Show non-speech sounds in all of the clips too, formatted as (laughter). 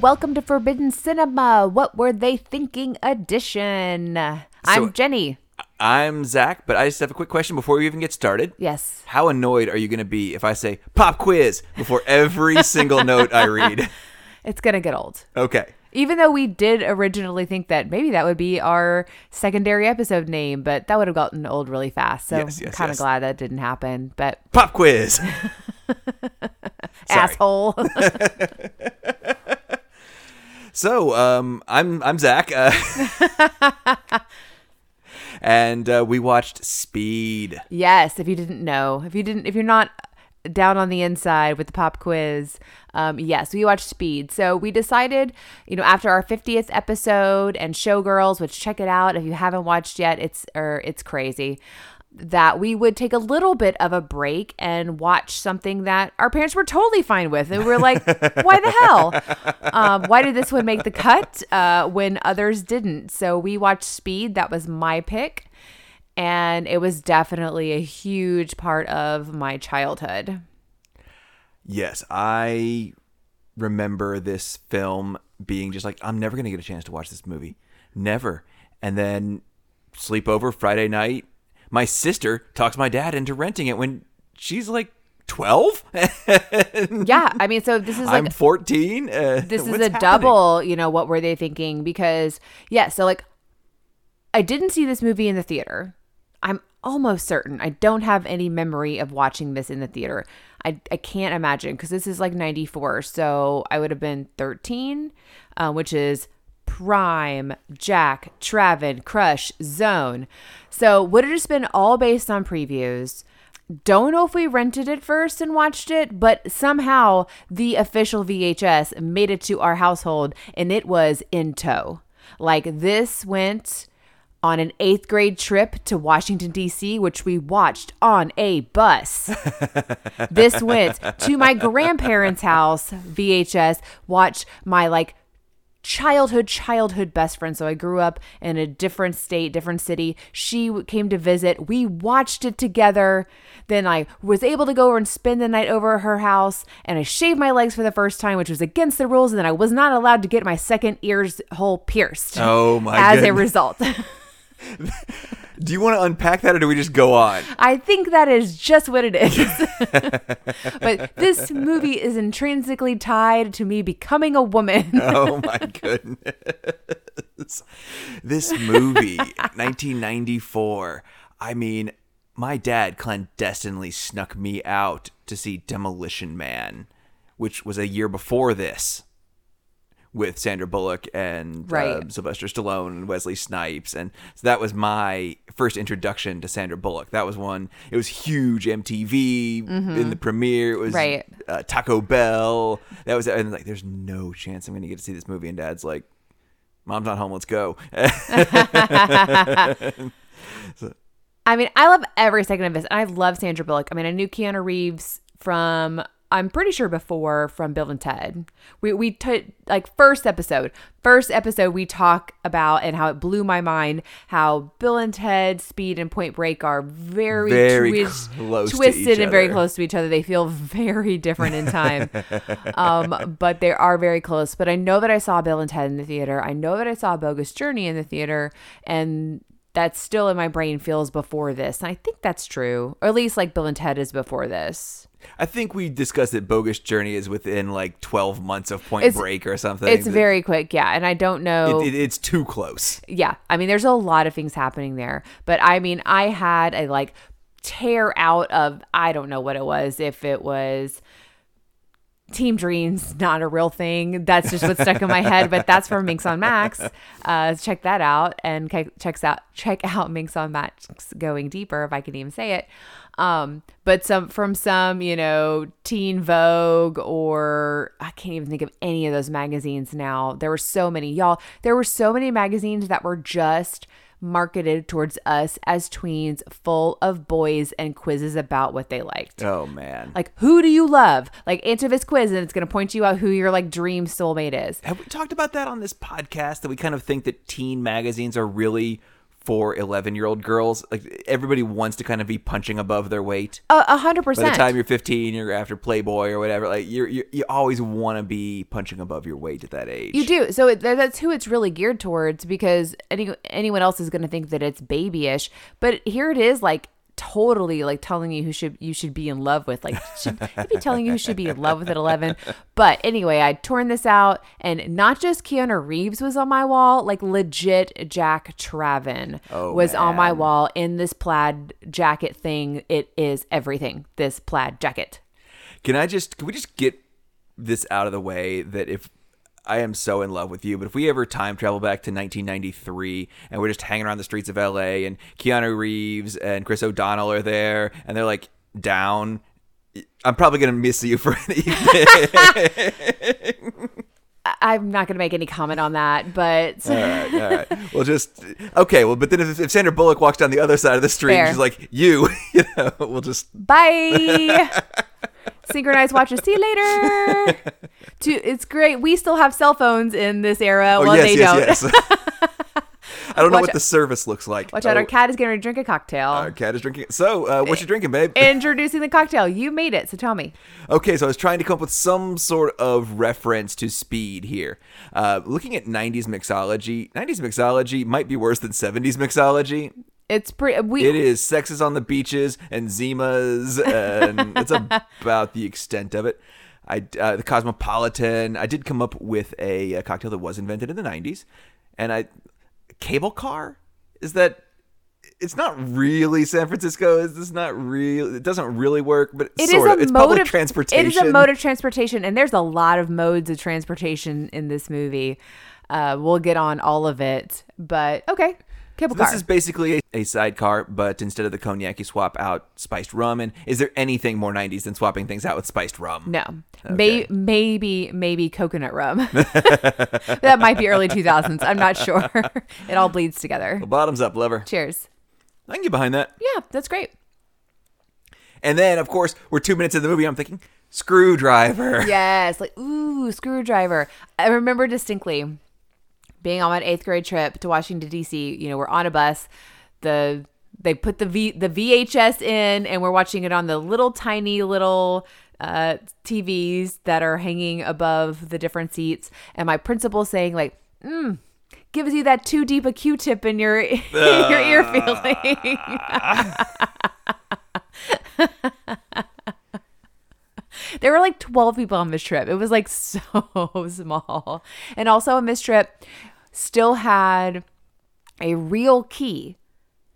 Welcome to Forbidden Cinema. What were they thinking edition? I'm Jenny. I'm Zach, but I just have a quick question before we even get started. Yes. How annoyed are you going to be if I say pop quiz before every (laughs) single note I read? It's going to get old. Okay. Even though we did originally think that maybe that would be our secondary episode name, but that would have gotten old really fast. So Yes, I'm kind of yes. glad that didn't happen. But Pop quiz. (laughs) Asshole. (laughs) So, um, I'm I'm Zach, uh, (laughs) and uh, we watched Speed. yes, if you didn't know, if you didn't, if you're not down on the inside with the pop quiz, um, yes, we watched Speed. So we decided, you know, after our 50th episode and Showgirls, which check it out if you haven't watched yet, it's or it's crazy. That we would take a little bit of a break and watch something that our parents were totally fine with, and we were like, (laughs) "Why the hell? Um, why did this one make the cut uh, when others didn't?" So we watched Speed. That was my pick and it was definitely a huge part of my childhood. Yes, I remember this film being just like, I'm never going to get a chance to watch this movie. Never. And then sleepover Friday night, my sister talks my dad into renting it when she's like 12. (laughs) Yeah, I mean, so this is like I'm 14. Uh, this is a happening? double. You know, what were they thinking? Because yeah, so like, I didn't see this movie in the theater. I'm almost certain I don't have any memory of watching this in the theater. I, I can't imagine because this is like 94. So I would have been 13, uh, which is prime, Jack, Traven, Crush, Zone. So would have just been all based on previews. Don't know if we rented it first and watched it, but somehow the official VHS made it to our household and it was in tow. Like this went on an eighth grade trip to Washington, D.C., which we watched on a bus. (laughs) this went to my grandparents' house, VHS, watch my like childhood childhood best friend so i grew up in a different state different city. She came to visit. We watched it together. Then i was able to go over and spend the night over at her house and i shaved my legs for the first time which was against the rules and then i was not allowed to get my second ear's hole pierced Oh, my as a result (laughs) (laughs) Do you want to unpack that or do we just go on? I think that is just what it is. (laughs) but this movie is intrinsically tied to me becoming a woman. (laughs) oh my goodness. This movie, (laughs) 1994. I mean, my dad clandestinely snuck me out to see Demolition Man, which was a year before this with Sandra Bullock and uh, Sylvester Stallone and Wesley Snipes. And so that was my first introduction to Sandra Bullock. That was one, it was huge MTV in the premiere. It was Right. uh, Taco Bell. That was, and like, there's no chance I'm going to get to see this movie. And dad's like, Mom's not home. Let's go. (laughs) I mean, I love every second of this. And I love Sandra Bullock. I mean, I knew Keanu Reeves from I'm pretty sure before from Bill and Ted. We we t- like first episode. First episode we talk about and how it blew my mind how Bill and Ted, Speed and Point Break are very, Very close twisted and very close to each other. They feel very different in time. (laughs) um, but they are very close. But I know that I saw Bill and Ted in the theater. I know that I saw Bogus Journey in the theater and that's still in my brain feels before this. And I think that's true. Or at least like Bill and Ted is before this. I think we discussed that Bogus Journey is within like 12 months of Point It's- Break or something. It's very quick, yeah. And I don't know. It, it- it's too close. yeah. I mean, there's a lot of things happening there. But I mean, I had a like tear out of, I don't know what it was, if it was. Team Dreams, not a real thing. That's just what's stuck in my head. But that's from Minx on Max. Uh, check that out and checks out check out Minx on Max going deeper if I can even say it. Um, but some from some you know Teen Vogue or I can't even think of any of those magazines now. There were so many y'all. There were so many magazines that were just marketed towards us as tweens, full of boys and quizzes about what they liked. Oh man. Like, who do you love? Like, answer this quiz, and it's going to point you out who your like dream soulmate is. Have we talked about that on this podcast? That we kind of think that teen magazines are really for 11 year old girls. Like everybody wants to kind of be punching above their weight. A a hundred By the time you're 15, you're after Playboy or whatever. Like you're, you're you always want to be punching above your weight at that age. You do. So it, that's who it's really geared towards because any anyone else is going to think that it's babyish, but here it is like totally like telling you who should you should be in love with like should be telling you who should be in love with at 11 but anyway i torn this out and not just keanu reeves was on my wall like legit jack traven Oh, was on my wall in this plaid jacket thing. It is everything this plaid jacket. Can I just can we just get this out of the way that if I am so in love with you, but if we ever time travel back to 1993 and we're just hanging around the streets of LA and Keanu Reeves and Chris O'Donnell are there and they're like down, I'm probably gonna miss you for an evening. I- i'm not going to make any comment on that but (laughs) all right, all right. We'll just okay. Well, but then if, if Sandra Bullock walks down the other side of the street, Fair. and she's like you, (laughs) you know, we'll just Bye. (laughs) Synchronized watches. See you later. (laughs) To, it's great. We still have cell phones in this era. oh well, yes, they yes, don't. yes. I don't know Watch what the service looks like. Watch out. Oh, Our cat is going to drink a cocktail. our cat is drinking. So, uh, what you drinking, babe? (laughs) Introducing the cocktail. You made it. So tell me. Okay, so I was trying to come up with some sort of reference to speed here. Uh, looking at 90s mixology, 90s mixology might be worse than 70s mixology. It's pretty. We. It is sexes on the beaches and Zimas, and (laughs) it's about the extent of it. I uh, the Cosmopolitan. I did come up with a, uh cocktail that was invented in the 90s, and I cable car is that. It's not really San Francisco. It's just not real. It doesn't really work, but It is sort a of. It's mode public of transportation. It is a mode of transportation, and there's a lot of modes of transportation in this movie. Uh, we'll get on all of it, but okay, cable car. This is basically a, a sidecar, but instead of the cognac, you swap out spiced rum. And is there anything more 90s than swapping things out with spiced rum? No, May- maybe maybe coconut rum. (laughs) that might be early 2000s. I'm not sure. (laughs) it all bleeds together. Well, bottoms up, lover. Cheers. I can get behind that. Yeah, that's great. And then, of course, we're two minutes in the movie. I'm thinking, screwdriver. (laughs) Yes, like ooh, screwdriver. I remember distinctly being on my eighth grade trip to Washington D.C. You know, we're on a bus. The they put the v the VHS in, and we're watching it on the little tiny little uh, TVs that are hanging above the different seats. And my principal saying like, mm, gives you that too deep a Q-tip in your (laughs) your ear feeling. (laughs) There were like 12 people on this trip. It was like (laughs) so small. And also on this trip, still had a real key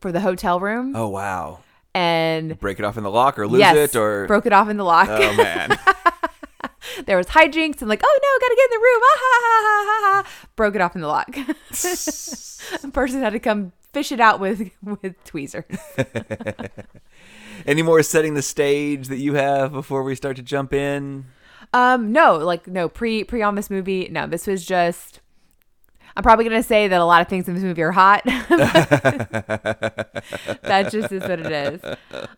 for the hotel room. Oh, wow. And Break it off in the lock or lose yes, it or. broke it off in the lock. Oh, man. (laughs) there was hijinks and like, oh no, gotta get in the room. Ah, ha, ha, ha, ha, ha. Broke it off in the lock. (laughs) A person had to come fish it out with with tweezers. (laughs) Any more setting the stage that you have before we start to jump in? Um, no, like no pre pre on this movie. No, this was just. I'm probably gonna say that a lot of things in this movie are hot. (laughs) that just is what it is.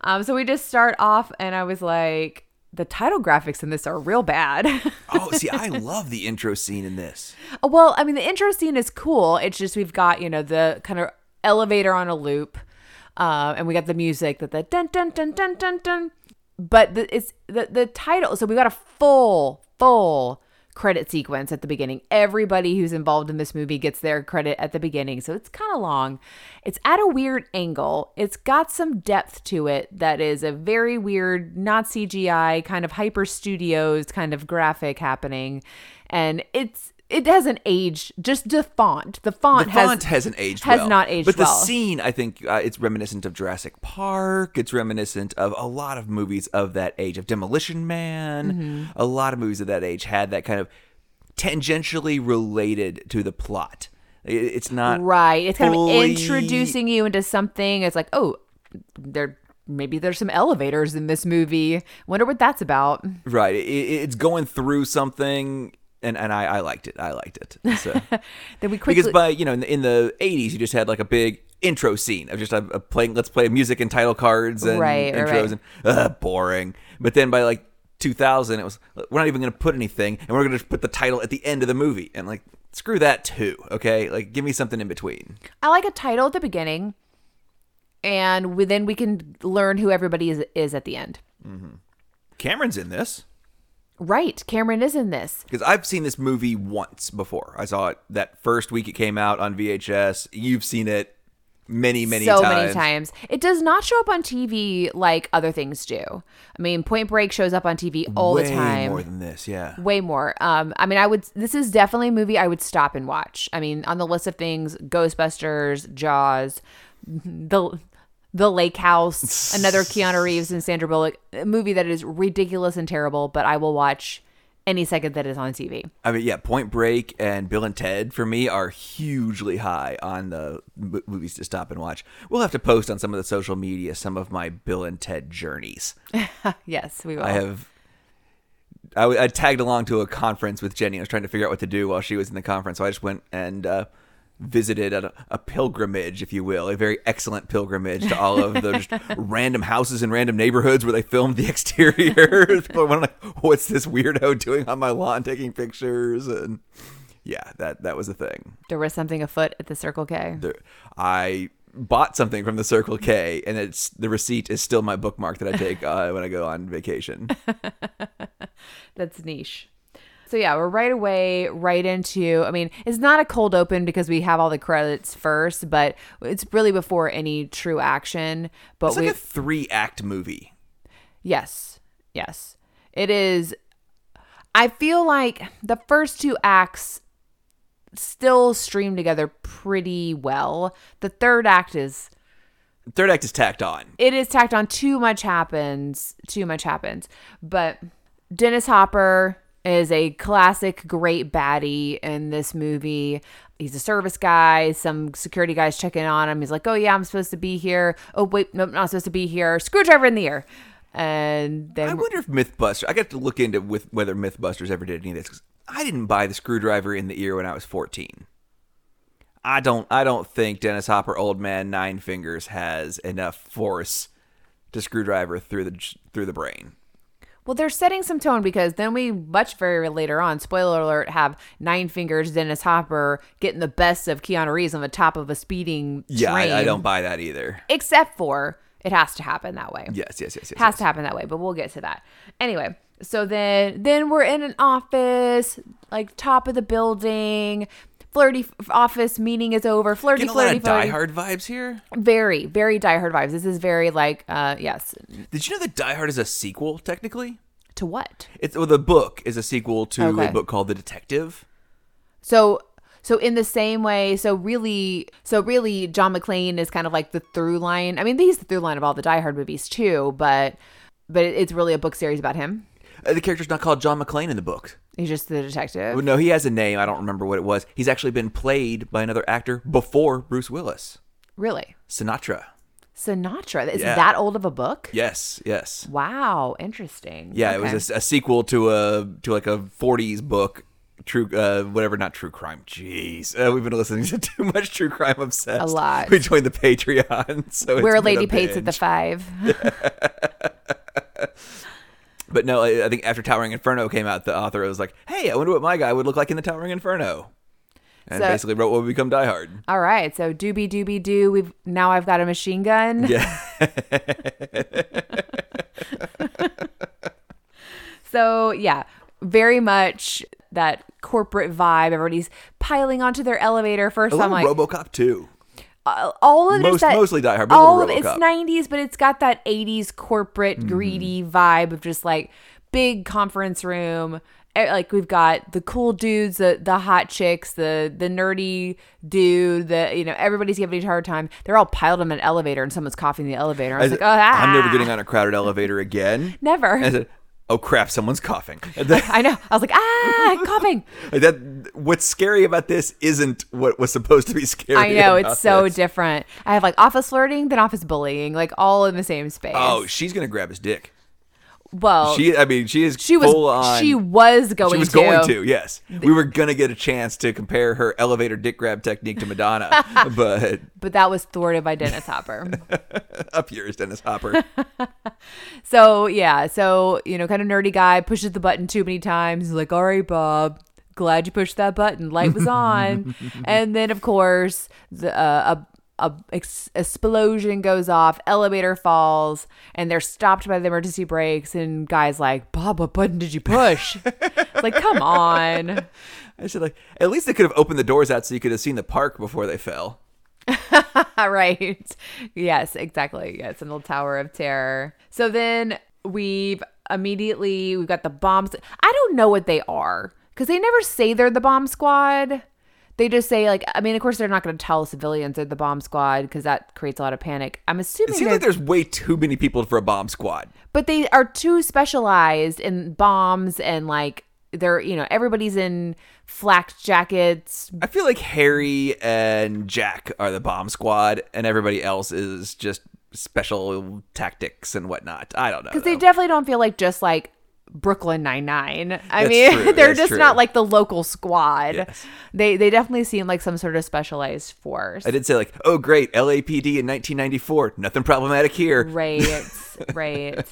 Um, so we just start off, and I was like, the title graphics in this are real bad. (laughs) Oh, see, I love the intro scene in this. well, I mean, the intro scene is cool. It's just we've got you know the kind of elevator on a loop, um, and we got the music that the dun dun dun dun dun dun. But the, it's the the title. So we got a full full credit sequence at the beginning. Everybody who's involved in this movie gets their credit at the beginning. So it's kind of long. It's at a weird angle. It's got some depth to it that is a very weird, not CGI, kind of hyper studios kind of graphic happening. And it's it hasn't aged. Just the font. The font, The has font hasn't aged has well. not aged But the well. scene, I think, uh, it's reminiscent of Jurassic Park. It's reminiscent of a lot of movies of that age, of Demolition Man. Mm-hmm. A lot of movies of that age had that kind of tangentially related to the plot. It's not Right. It's kind fully- of introducing you into something. It's like, oh, there maybe there's some elevators in this movie. Wonder what that's about. right. It, it- it's going through something, and and I, I liked it. I liked it. So. (laughs) Then we quickly because by you know in the, in the 80s you just had like a big intro scene of just a, a playing let's play music and title cards and Right, intros right. and uh, boring but then by like 2000 it was we're not even going to put anything and we're going to put the title at the end of the movie and like screw that too. Okay, like give me something in between. I like a title at the beginning, and we, then we can learn who everybody is is at the end. Cameron's in this Right, Cameron is in this. because I've seen this movie once before. I saw it that first week it came out on VHS. You've seen it many, many so times. many times. It does not show up on TV like other things do. I mean, Point Break shows up on TV all Way the time. Way more than this, yeah. Way more. Um, I mean, I would. This is definitely a movie I would stop and watch. I mean, on the list of things: Ghostbusters, Jaws, (laughs) the the Lake House, (laughs) another Keanu Reeves and Sandra Bullock a movie that is ridiculous and terrible, but I will watch any second that is on TV. I mean, yeah, Point Break and Bill and Ted for me are hugely high on the m- movies to stop and watch. We'll have to post on some of the social media some of my Bill and Ted journeys. (laughs) yes, we will. I have. I, I tagged along to a conference with Jenny. I was trying to figure out what to do while she was in the conference, so I just went and uh, visited a, a pilgrimage, if you will, a very excellent pilgrimage to all of the just (laughs) random houses in random neighborhoods where they filmed the (laughs) exterior. (laughs) Like, "What's this weirdo doing on my lawn, taking pictures?" And yeah, that that was a thing. there was something afoot at the Circle K. There, I bought something from the Circle K, and it's the receipt is still my bookmark that I take uh, when I go on vacation. That's niche. So yeah, we're right away right into. I mean, it's not a cold open because we have all the credits first, but it's really before any true action. But It's we, like a three act movie. yes, yes, it is. I feel like the first two acts still stream together pretty well. The third act is Third act is tacked on. it is tacked on too much happens too much happens but dennis hopper is a classic great baddie in this movie he's a service guy some security guys checking on him he's like oh yeah i'm supposed to be here oh wait nope not supposed to be here screwdriver in the ear and then I wonder if Mythbusters. I got to look into with whether Mythbusters ever did any of this. 'cause I didn't buy the screwdriver in the ear when I was fourteen. I don't. I don't think Dennis Hopper, old man, nine fingers, has enough force to screwdriver through the through the brain. Well, they're setting some tone because then we much very later on, spoiler alert, have Nine Fingers Dennis Hopper getting the best of Keanu Reeves on the top of a speeding Yeah, train. I, I don't buy that either. Except for it has to happen that way. Yes, yes, yes, yes. has yes. to happen that way, but we'll get to that. Anyway, so then then we're in an office, like top of the building. Flirty office meeting is over. Flirty, Getting a lot flirty, of Die. Hard vibes here. Very, very Die Hard vibes. This is very like, uh, yes. Did you know that Die Hard is a sequel technically? To what? It's well, the book is a sequel to Okay. a book called The Detective. So so in the same way, so really so really John McClane is kind of like the through line. I mean, he's the through line of all the Die Hard movies too, but but it's really a book series about him. Uh, the character's not called John McClane in the book. He's just the detective. Well, no, he has a name. I don't remember what it was. He's actually been played by another actor before Bruce Willis. Really? Sinatra. Sinatra. Is Yeah. that old of a book? Yes, yes. Wow, interesting. Yeah, Okay. it was a, a sequel to a to like a 40s book, true uh whatever, not true crime. Jeez. Uh, we've been listening to (laughs) too much true crime obsessed. A lot. (laughs) We joined the Patreon, so it's Where been Lady a Pates at the five. (laughs) But no, I I think after Towering Inferno came out, the author was like, "Hey, I wonder what my guy would look like in the Towering Inferno," and So- basically wrote what would become Die Hard. All right, so doobie doobie doo. We've now I've got a machine gun. Yeah. (laughs) So yeah, very much that corporate vibe. Everybody's piling onto their elevator. First, A I'm like, RoboCop too. Uh, all of Most- that, mostly Die Hard, but all of it's 90s, but it's got that 80s corporate Mm-hmm. greedy vibe of just like big conference room. Eh, Like we've got the cool dudes, the the hot chicks, the the nerdy dude, the you know everybody's giving each a hard time. They're all piled in an elevator, and someone's coughing in the elevator. I was I like, oh, ah. I'm never getting on a crowded elevator again. Never. And I said, oh crap, someone's coughing. (laughs) I know. I was like, ah, (laughs) coughing. Like that what's scary about this isn't what was supposed to be (laughs) scary. I know it's so this. different. I have like office flirting, then office bullying, like all in the same space. Oh, she's gonna grab his dick. Well, She, I mean, she is she was on. she was going she was to. going to. Yes, we were gonna get a chance to compare her elevator dick grab technique to Madonna, (laughs) but but that was thwarted by Dennis Hopper. (laughs) up yours, Dennis Hopper. (laughs) so yeah, so you know, kind of nerdy guy pushes the button too many times. He's like, "All right, Bob, glad you pushed that button. Light was on. and then, of course, the, uh, a ex- explosion goes off, elevator falls, and they're stopped by the emergency brakes. And guys like, Bob, what button did you push? like, come on. (laughs) I said, like, at least they could have opened the doors out so you could have seen the park before they fell. (laughs) right. Yes, exactly. Yes, in the Tower of Terror. So then we've immediately we've got the bombs. I don't know what they are because they never say they're the bomb squad. They just say like, I mean, of course they're not going to tell civilians they're the bomb squad because that creates a lot of panic. I'm assuming, It seems like there's way too many people for a bomb squad. but they are too specialized in bombs and like they're you know everybody's in flak jackets. I feel like Harry and Jack are the bomb squad, and everybody else is just special tactics and whatnot. I don't know. Because they definitely don't feel like just like Brooklyn Nine Nine. I That's mean, true, (laughs) they're that's just true. not like the local squad. Yes. They they definitely seem like some sort of specialized force. I did say like, oh great, LAPD in 1994, nothing problematic here. Right, (laughs) right.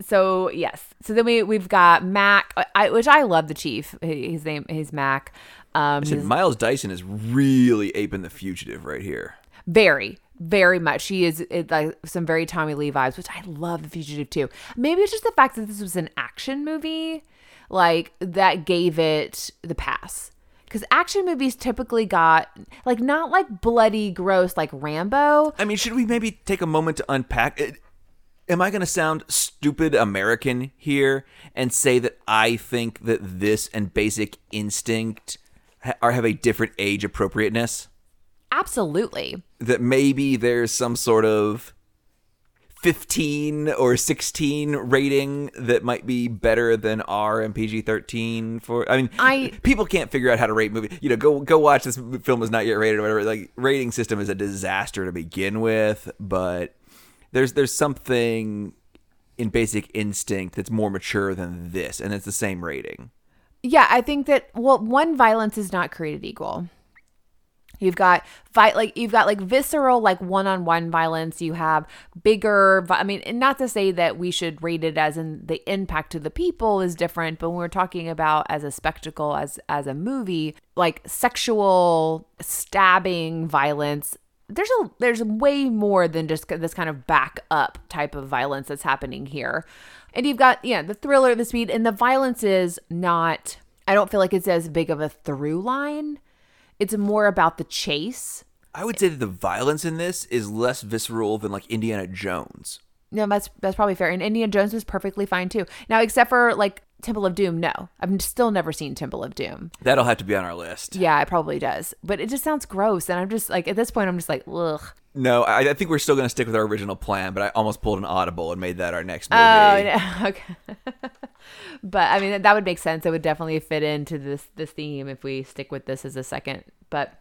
So yes. So then we we've got Mac, I, which I love the chief. His name, he's Mac. Um, I said Miles Dyson is really aping the fugitive right here. very, very much. She is it, like some very Tommy Lee vibes, which I love. The Fugitive too. Maybe it's just the fact that this was an action movie, like that gave it the pass. Because action movies typically got like not like bloody, gross like Rambo. I mean, should we maybe take a moment to unpack it? Am I going to sound stupid American here and say that I think that this and Basic Instinct ha- are have a different age appropriateness? Absolutely. That maybe there's some sort of 15 or 16 rating that might be better than R and PG 13 for I mean I- people can't figure out how to rate movie you know go go watch this film is not yet rated or whatever like rating system is a disaster to begin with but there's there's something in basic instinct that's more mature than this and it's the same rating Yeah, I think that well, one violence is not created equal. You've got fight like you've got like visceral like one-on-one violence. You have bigger. I mean, not to say that we should rate it as in the impact to the people is different, but when we're talking about as a spectacle, as as a movie, like sexual stabbing violence. There's a there's way more than just this kind of back up type of violence that's happening here. And you've got yeah, the thriller, the speed, and the violence is not I don't feel like it's as big of a through line. It's more about the chase. I would say that the violence in this is less visceral than like Indiana Jones No, that's that's probably fair. And Indiana Jones was perfectly fine too. Now, except for like Temple of Doom, no, I've still never seen Temple of Doom. that'll have to be on our list Yeah, it probably does, but it just sounds gross. And I'm just like at this point, I'm just like, ugh. No, I, I think we're still going to stick with our original plan, but I almost pulled an audible and made that our next oh, movie. (laughs) Oh, no. okay. (laughs) but I mean, that would make sense. It would definitely fit into this this theme if we stick with this as a second. But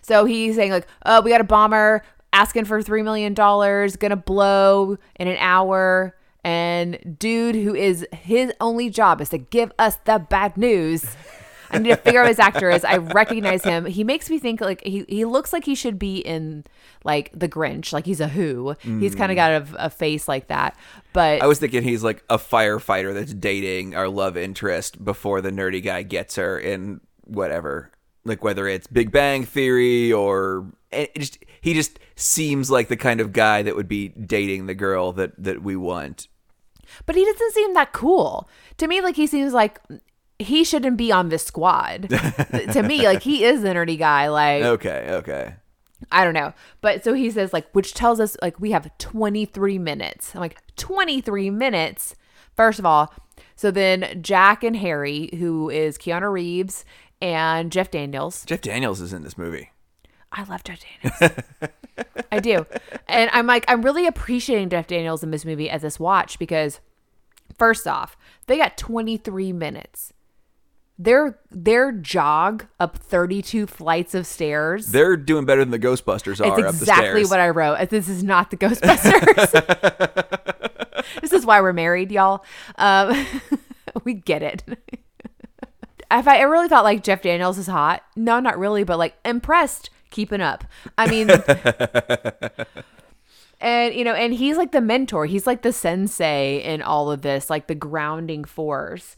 so he's saying like, oh, we got a bomber asking for three million dollars, gonna blow in an hour. And dude, who is his only job is to give us the bad news. (laughs) I need to figure out his actor is. I recognize him. He makes me think like he, he looks like he should be in like the Grinch, like he's a Who. He's kind of got a, a face like that. But I was thinking he's like a firefighter that's dating our love interest before the nerdy guy gets her in whatever. Like whether it's Big Bang Theory or eh, it just he just seems like the kind of guy that would be dating the girl that that we want. but he doesn't seem that cool to me. Like he seems like he shouldn't be on this squad. (laughs) to me, like he is the nerdy guy. Like Okay, okay. I don't know. But so he says, like, which tells us, like, we have 23 minutes. I'm like, 23 minutes? First of all, so then Jack and Harry, who is Keanu Reeves and Jeff Daniels. Jeff Daniels is in this movie. I love Jeff Daniels. I do. And I'm like, I'm really appreciating Jeff Daniels in this movie as this watch because, first off, they got 23 minutes. Their their jog up 32 flights of stairs. They're doing better than the Ghostbusters are It's up the exactly what I wrote. This is not the Ghostbusters. (laughs) this is why we're married, y'all. Um, (laughs) we get it. if I really thought like Jeff Daniels is hot, no, not really, but like impressed, keeping up. I mean, (laughs) and you know, and he's like the mentor. He's like the sensei in all of this, like the grounding force.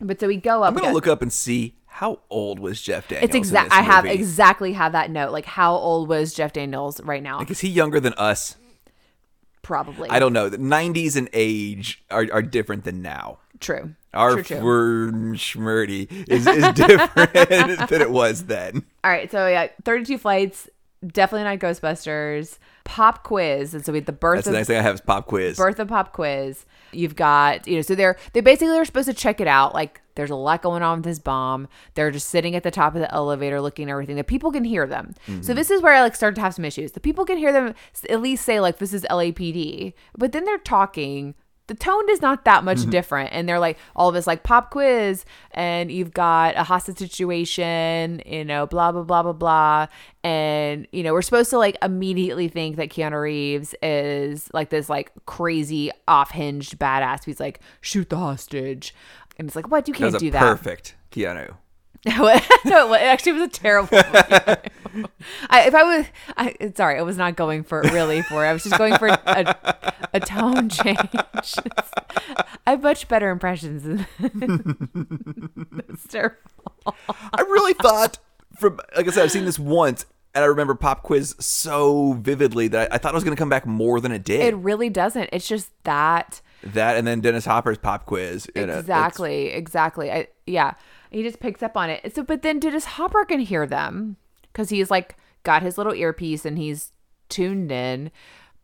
But so we go up. I'm gonna go- look up and see how old was Jeff Daniels. It's exact. I have exactly have that note. Like, how old was Jeff Daniels right now? Like, is he younger than us? Probably. I don't know. The 90s and age are, are different than now. True. Our schmurdy is, is different (laughs) than it was then. All right. So yeah, thirty-two flights. Definitely not Ghostbusters. Pop quiz, and so we had the birth That's of the next thing I have is pop quiz. birth of pop quiz. You've got you know, so they're they basically are supposed to check it out. Like there's a lot going on with this bomb. They're just sitting at the top of the elevator looking at everything. The people can hear them. So mm-hmm. this is where I like start to have some issues. The people can hear them at least say like this is LAPD, but then they're talking. The tone is not that much mm-hmm. different, and they're like all of this like pop quiz, and you've got a hostage situation, you know, blah blah blah blah blah, and you know we're supposed to like immediately think that Keanu Reeves is like this like crazy off hinged badass. He's like shoot the hostage, and it's like what you can't a do that. perfect Keanu. (laughs) no, (laughs) it actually was a terrible. (laughs) (laughs) I, if I was, I, sorry, I was not going for really for. it. I was just going for a, a tone (laughs) change. I have much better impressions. Than, that's terrible. I really thought, from like I said, I've seen this once, and I remember pop quiz so vividly that I, I thought it was going to come back more than it did. It really doesn't. It's just that that and then Dennis Hopper's pop quiz. you know, exactly, exactly. I yeah, he just picks up on it. So, but then Dennis Hopper can hear them because he's like got his little earpiece and he's tuned in.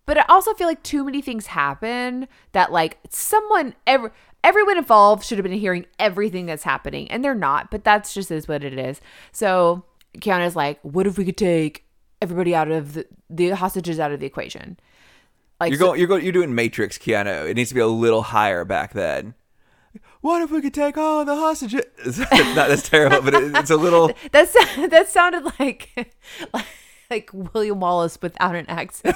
But I also feel like too many things happen that like someone every everyone involved should have been hearing everything that's happening, and they're not. But that's just is what it is. So Keanu's like, what if we could take everybody out of the, the hostages out of the equation? Like You're so- going, you're going, you're doing Matrix, Keanu. It needs to be a little higher back then. What if we could take all the hostages? (laughs) Not that's terrible, but it, it's a little. (laughs) That's that sounded like like, (laughs) like William Wallace without an accent.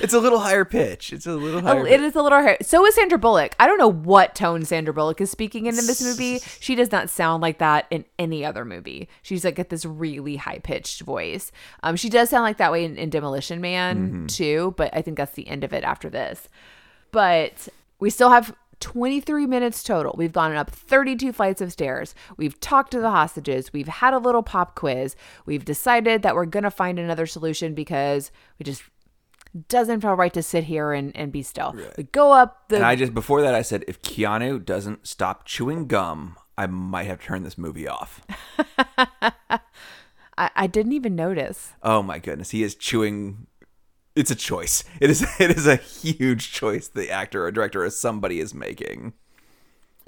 It's a little higher pitch. It's a little higher. Oh, it is a little hard. So is Sandra Bullock. I don't know what tone Sandra Bullock is speaking in in this movie. She does not sound like that in any other movie. She's like got this really high pitched voice. Um, she does sound like that way in, in Demolition Man too, but I think that's the end of it after this. But we still have 23 minutes total. We've gone up 32 flights of stairs. We've talked to the hostages. We've had a little pop quiz. We've decided that we're going to find another solution because we just doesn't feel right to sit here and, and be still. We go up the and I just before that I said if Keanu doesn't stop chewing gum, I might have turned this movie off. (laughs) I, I didn't even notice. Oh my goodness, he is chewing. It's a choice. It is. (laughs) It is a huge choice the actor or director or somebody is making.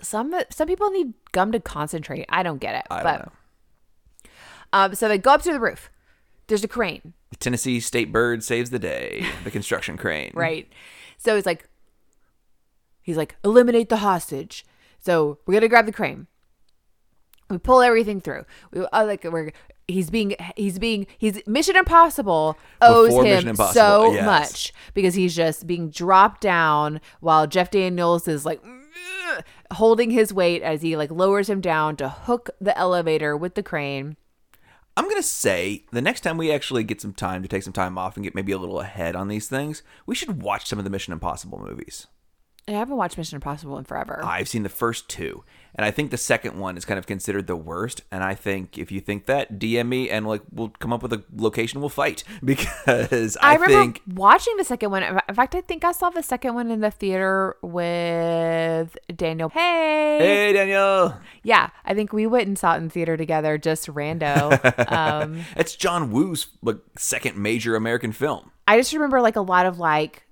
Some some people need gum to concentrate. I don't get it. I but don't know. um so they go up to the roof. There's a crane. The Tennessee State Bird saves the day. The construction crane. (laughs) right? So he's like, he's like, eliminate the hostage. So we're gonna grab the crane. We pull everything through. We uh, like we're he's being he's being he's Mission Impossible owes Before him Impossible, so yes. much because he's just being dropped down while Jeff Daniels is like (sniffs) holding his weight as he like lowers him down to hook the elevator with the crane. I'm gonna say the next time we actually get some time to take some time off and get maybe a little ahead on these things, we should watch some of the Mission Impossible movies. I haven't watched Mission Impossible in forever. I've seen the first two, and I think the second one is kind of considered the worst. And I think if you think that, DM me and like we'll come up with a location. We'll fight (laughs) because I, I, remember think watching the second one. In fact, I think I saw the second one in the theater with Daniel. Hey. Hey Daniel, Yeah, I think we went and saw it in theater together, just rando. (laughs) um, it's John Woo's like second major American film. I just remember like a lot of like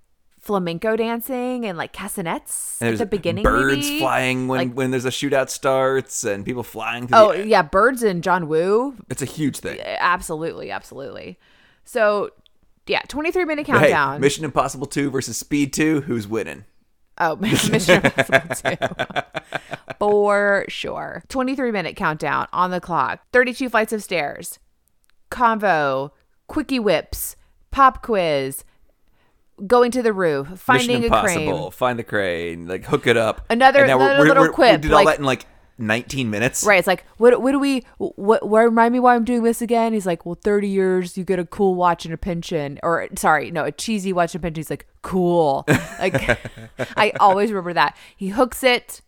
flamenco dancing and like castanets And at the beginning. birds maybe. flying when Like- when there's a shootout starts and people flying. Through Oh the, yeah, birds and John Woo. it's a huge thing. Absolutely, absolutely. So yeah, twenty three minute But hey, countdown. Mission Impossible Two versus Speed Two. Who's winning? Oh, (laughs) Mission Impossible 2. (laughs) For sure. 23 minute countdown on the clock. 32 flights of stairs. Convo. Quickie whips. Pop quiz. Going to the roof. Finding Mission a Impossible. crane. Find the crane. Like hook it up. Another- another little we quip, did all like- that in like 19 minutes. Right. It's like, what what do we what, what remind me why I'm doing this again? He's like, Well, 30 years, you get a cool watch and a pension. Or sorry, no, a cheesy watch and pension. He's like, Cool. Like (laughs) I always remember that. He hooks it.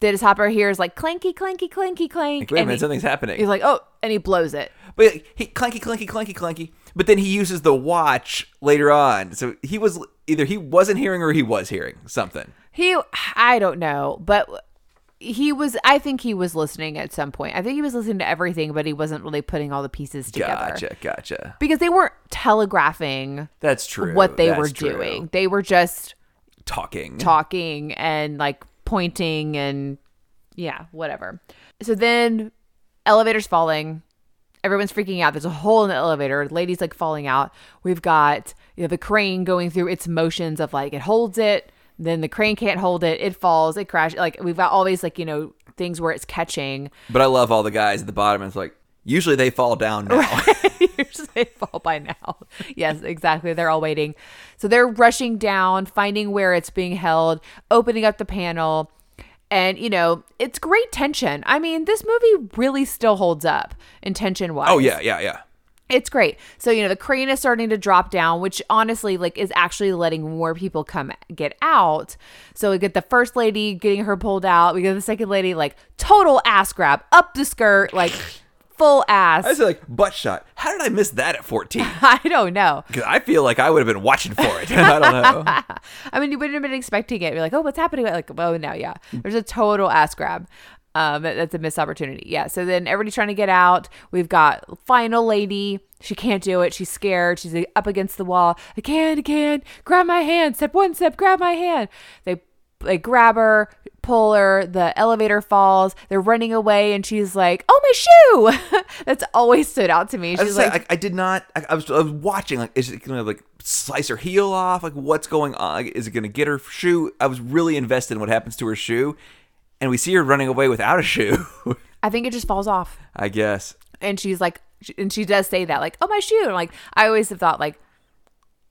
Then his Hopper hears like clanky, clanky, clanky, clank. Wait a and minute, he- something's happening. he's like, Oh, and he blows it. But he clanky, clanky, clanky, clanky. But then he uses the watch later on. So he was either he wasn't hearing or he was hearing something. He I don't know, but he was I think he was listening at some point. I think he was listening to everything, but he wasn't really putting all the pieces together. Gotcha, gotcha. Because they weren't telegraphing That's true. what they That's were true. doing. They were just Talking. talking and like pointing and yeah, whatever. So then elevator's falling. Everyone's freaking out. There's a hole in the elevator. The lady's like falling out. We've got you know the crane going through its motions of like it holds it, then the crane can't hold it, it falls, it crashes. Like we've got all these like, you know, things where it's catching. But I love all the guys at the bottom. It's like usually they fall down now. (laughs) Usually they fall by now. Yes, exactly. They're all waiting. So they're rushing down, finding where it's being held, opening up the panel. And, you know, it's great tension. I mean, this movie really still holds up in tension wise. oh yeah, yeah, yeah. It's great. So, you know, the crane is starting to drop down, which honestly, like, is actually letting more people come get out. So we get the first lady getting her pulled out. We get the second lady, like, total ass grab up the skirt, like, full ass. I was like butt shot. How did I miss that at 14? (laughs) I don't know. Because I feel like I would have been watching for it. (laughs) I don't know. (laughs) I mean, you wouldn't have been expecting it. You're like, oh, what's happening? Like, oh, no, yeah. There's a total ass grab. Um, that's a missed opportunity. Yeah. So then everybody's trying to get out. We've got final lady. She can't do it. She's scared. She's up against the wall. I can't. I can't. Grab my hand. Step one. Step. Grab my hand. They they grab her, pull her. The elevator falls. They're running away, and she's like, "Oh, my shoe!" (laughs) That's always stood out to me. I, She's was like, like, I, I did not. I, I was. I was watching. Like, is it gonna like slice her heel off? Like, what's going on? Like, is it gonna get her shoe? I was really invested in what happens to her shoe, and we see her running away without a (laughs) shoe. I think it just falls off. I guess. and she's like and she does say that like oh my shoe and like i always have thought like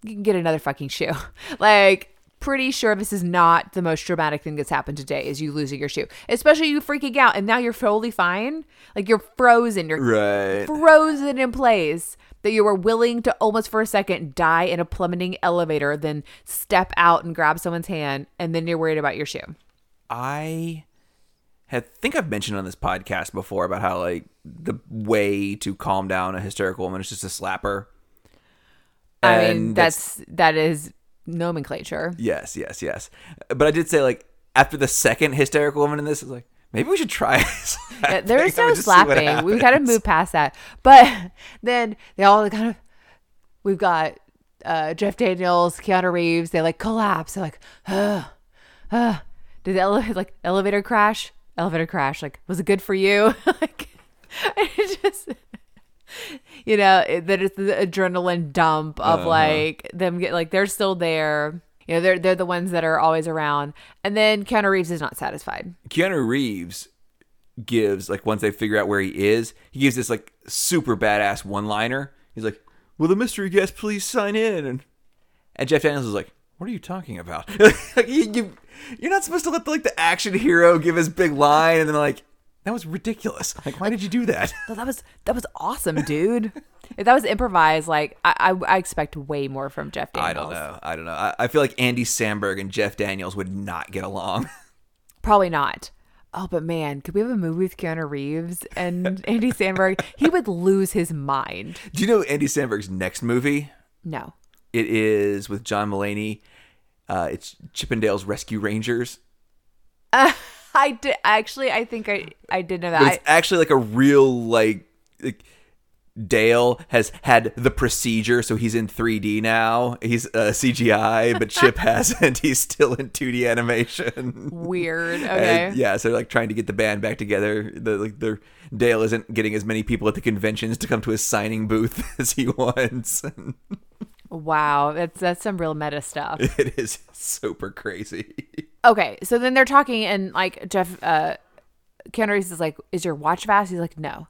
you can get another fucking shoe (laughs) like pretty sure this is not the most dramatic thing that's happened today is you losing your shoe especially you freaking out and now you're totally fine like you're frozen you're Right. frozen in place that you were willing to almost for a second die in a plummeting elevator then step out and grab someone's hand and then you're worried about your shoe I had think I've mentioned on this podcast before about how like the way to calm down a hysterical woman is just to slap her. i mean And that's that is nomenclature yes, yes, yes. But I did say like after the second hysterical woman in this is like maybe we should try. (laughs) Yeah, there is no and just see what slapping. We've got to move past that. But (laughs) then they all kind of, we've got uh, Jeff Daniels, Keanu Reeves. They like collapse. They're like, uh, uh. Did the ele- (laughs) like elevator crash? Elevator crash. Like, was it good for you? like, it just. (laughs) You know that it's the adrenaline dump of Uh-huh. like them get like they're still there. You know they're they're the ones that are always around, and then Keanu Reeves is not satisfied. Keanu Reeves gives like once they figure out where he is, he gives this like super badass one liner. He's like, "Will the mystery guest please sign in?" And and Jeff Daniels is like, "What are you talking about? (laughs) Like, you, you you're not supposed to let the, like the action hero give his big line and then like that was ridiculous. (laughs) Like, why did you do that? (laughs) No, that was that was awesome, dude. if that was improvised, like I, I, I expect way more from Jeff Daniels. I don't know. I don't know. I, I feel like Andy Samberg and Jeff Daniels would not get along. (laughs) Probably not. Oh, but man, could we have a movie with Keanu Reeves and Andy Samberg? He would lose his mind. do you know Andy Samberg's next movie? No. It is with John Mulaney. Uh, it's Chippendales Rescue Rangers. I did actually. I think I I did know But that. it's actually like a real like, like Dale has had the procedure, so he's in 3D now. He's uh, CGI, but (laughs) Chip hasn't. He's still in 2D animation. Weird. (laughs) Okay. And, yeah, so they're like trying to get the band back together. The like their Dale isn't getting as many people at the conventions to come to his signing booth (laughs) as he wants. Wow, that's that's some real meta stuff. it is super crazy. Okay, so then they're talking, and like Jeff, uh, Keanu Reeves is like, "Is your watch fast?" He's like, "No."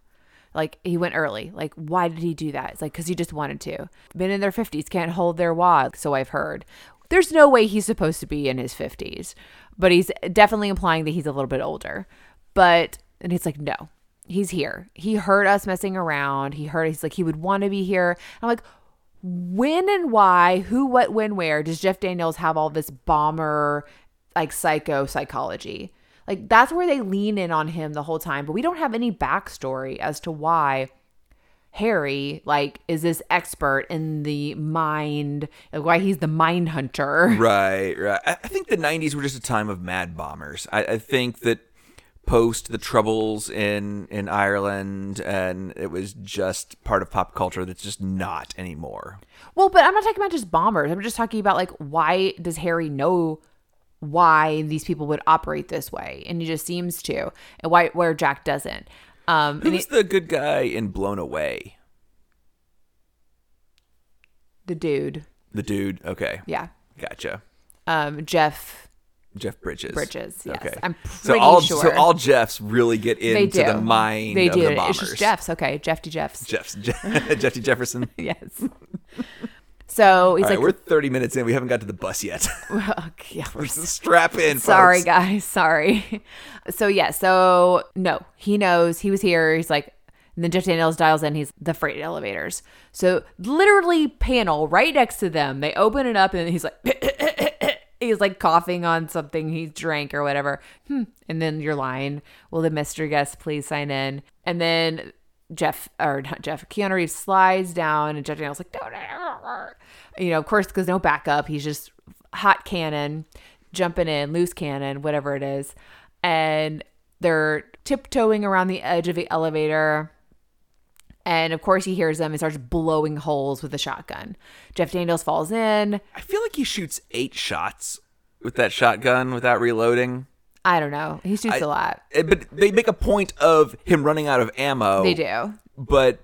Like he went early. Like why did he do that? It's like because he just wanted to. Men in their fifties can't hold their wad, so I've heard. There's no way he's supposed to be in his fifties, but he's definitely implying that he's a little bit older. But and he's like, no, he's here. He heard us messing around. He heard. He's like, he would want to be here. I'm like, when and why, who, what, when, where does Jeff Daniels have all this bomber, like psycho psychology? Like that's where they lean in on him the whole time, but we don't have any backstory as to why Harry like is this expert in the mind, why he's the mind hunter. (laughs) Right, right. I I think the '90s were just a time of mad bombers. I, I think that post the troubles in in Ireland, and it was just part of pop culture that's just not anymore. Well, but I'm not talking about just bombers. I'm just talking about like why does Harry know why these people would operate this way, and he just seems to, and why where Jack doesn't. Um, Who's he- the good guy in Blown Away? the dude, The dude. Okay, yeah, gotcha. um, Jeff Jeff Bridges. Bridges. Yes, Okay. I'm so pretty all sure. so all Jeffs really get into the mind They of do. the It's just Jeff's. Okay, Jeffy Jeff's. Jeff's (laughs) Jeffy Jefferson. (laughs) yes. (laughs) So he's right, like, we're 30 minutes in. We haven't got to the bus yet. (laughs) okay, yeah, we're Strap in. Sorry, folks. guys. Sorry. (laughs) So yeah. So no, he knows he was here. He's like, and then Jeff Daniels dials in. He's the freight elevators. So literally, panel right next to them. They open it up, and he's like, (laughs) he's like coughing on something he drank or whatever. Hmm. And then you're lying. Will the mystery guest please sign in? And then Jeff or not Jeff, Keanu Reeves slides down, and Jeff Daniels like. You know, of course, because no backup. He's just hot cannon, jumping in, loose cannon, whatever it is, and they're tiptoeing around the edge of the elevator. And of course, he hears them and starts blowing holes with a shotgun. Jeff Daniels falls in. I feel like he shoots eight shots with that shotgun without reloading. I don't know. He shoots a lot. Eh, But they make a point of him running out of ammo. They do. But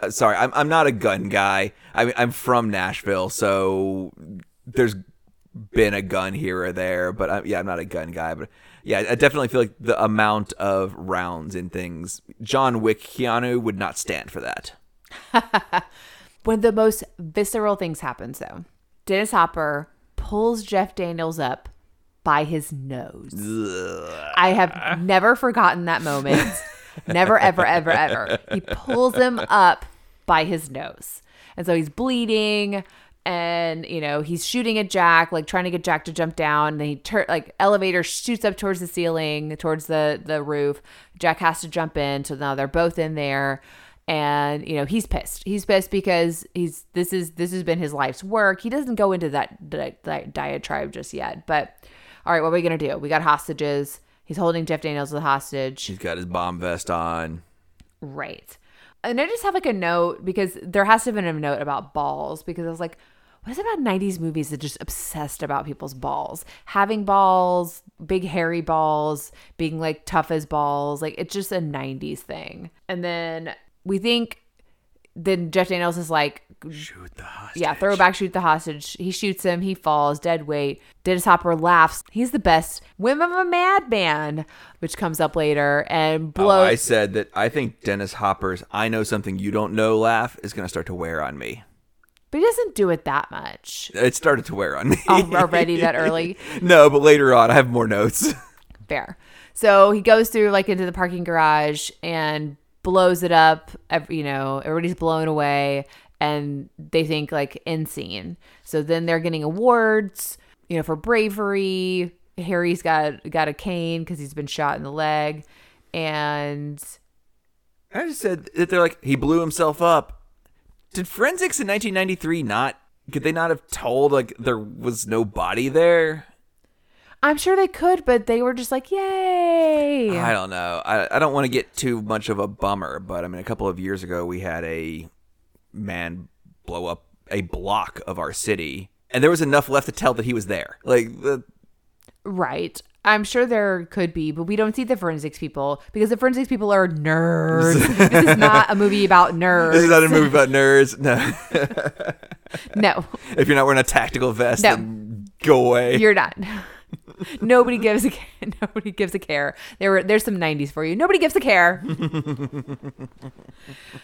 uh, sorry, I'm I'm not a gun guy. I mean, I'm from Nashville, so there's been a gun here or there. But I, yeah, I'm not a gun guy. But yeah, I definitely feel like the amount of rounds and things, John Wick, Keanu would not stand for that. (laughs) One of the most visceral things happens though. Dennis Hopper pulls Jeff Daniels up by his nose. I have never forgotten that moment. (laughs) never, ever, ever, ever. He pulls him up by his nose. And so he's bleeding and, you know, he's shooting at Jack, like trying to get Jack to jump down. And then he, tur- like, elevator shoots up towards the ceiling, towards the, the roof. Jack has to jump in. So now they're both in there and you know he's pissed he's pissed because he's this is this has been his life's work he doesn't go into that, that, that diatribe just yet but all right what are we gonna do? We got hostages. He's holding jeff daniels as a hostage. He's got his bomb vest on. right. And i just have like a note because there has to have been a note about balls because i was like what is it about 90s movies that just obsessed about people's balls? Having balls big hairy balls being like tough as balls like it's just a 90s thing. And then we think then jeff daniels is like Shoot the hostage. yeah, throw back, shoot the hostage. He shoots him. He falls, dead weight. Dennis Hopper laughs. He's the best whim of a madman, which comes up later and Oh, blows. I said that I think Dennis Hopper's "I know something you don't know" laugh is going to start to wear on me. but he doesn't do it that much It started to wear on me Al- already that (laughs) early. no, but later on, I have more notes. Fair. So he goes through like into the parking garage and blows it up. ev- You know, everybody's blown away, and they think like end scene. So then they're getting awards, you know, for bravery. Harry's got got a cane because he's been shot in the leg, and I just said that they're like he blew himself up. Did forensics in 1993 not? Could they not have told like there was no body there? I'm sure they could, but they were just like, "Yay!" I don't know. I, I don't want to get too much of a bummer, but I mean, a couple of years ago, we had a man blow up a block of our city, and there was enough left to tell that he was there. Like, the, Right. I'm sure there could be, but we don't see the forensics people because the forensics people are nerds. (laughs) this is not a movie about nerds. this is not a movie about nerds. No, No, (laughs) if you're not wearing a tactical vest, No. then go away. you're not. Nobody gives a (laughs) nobody gives a care. There were there's some 90s for you. Nobody gives a care. (laughs)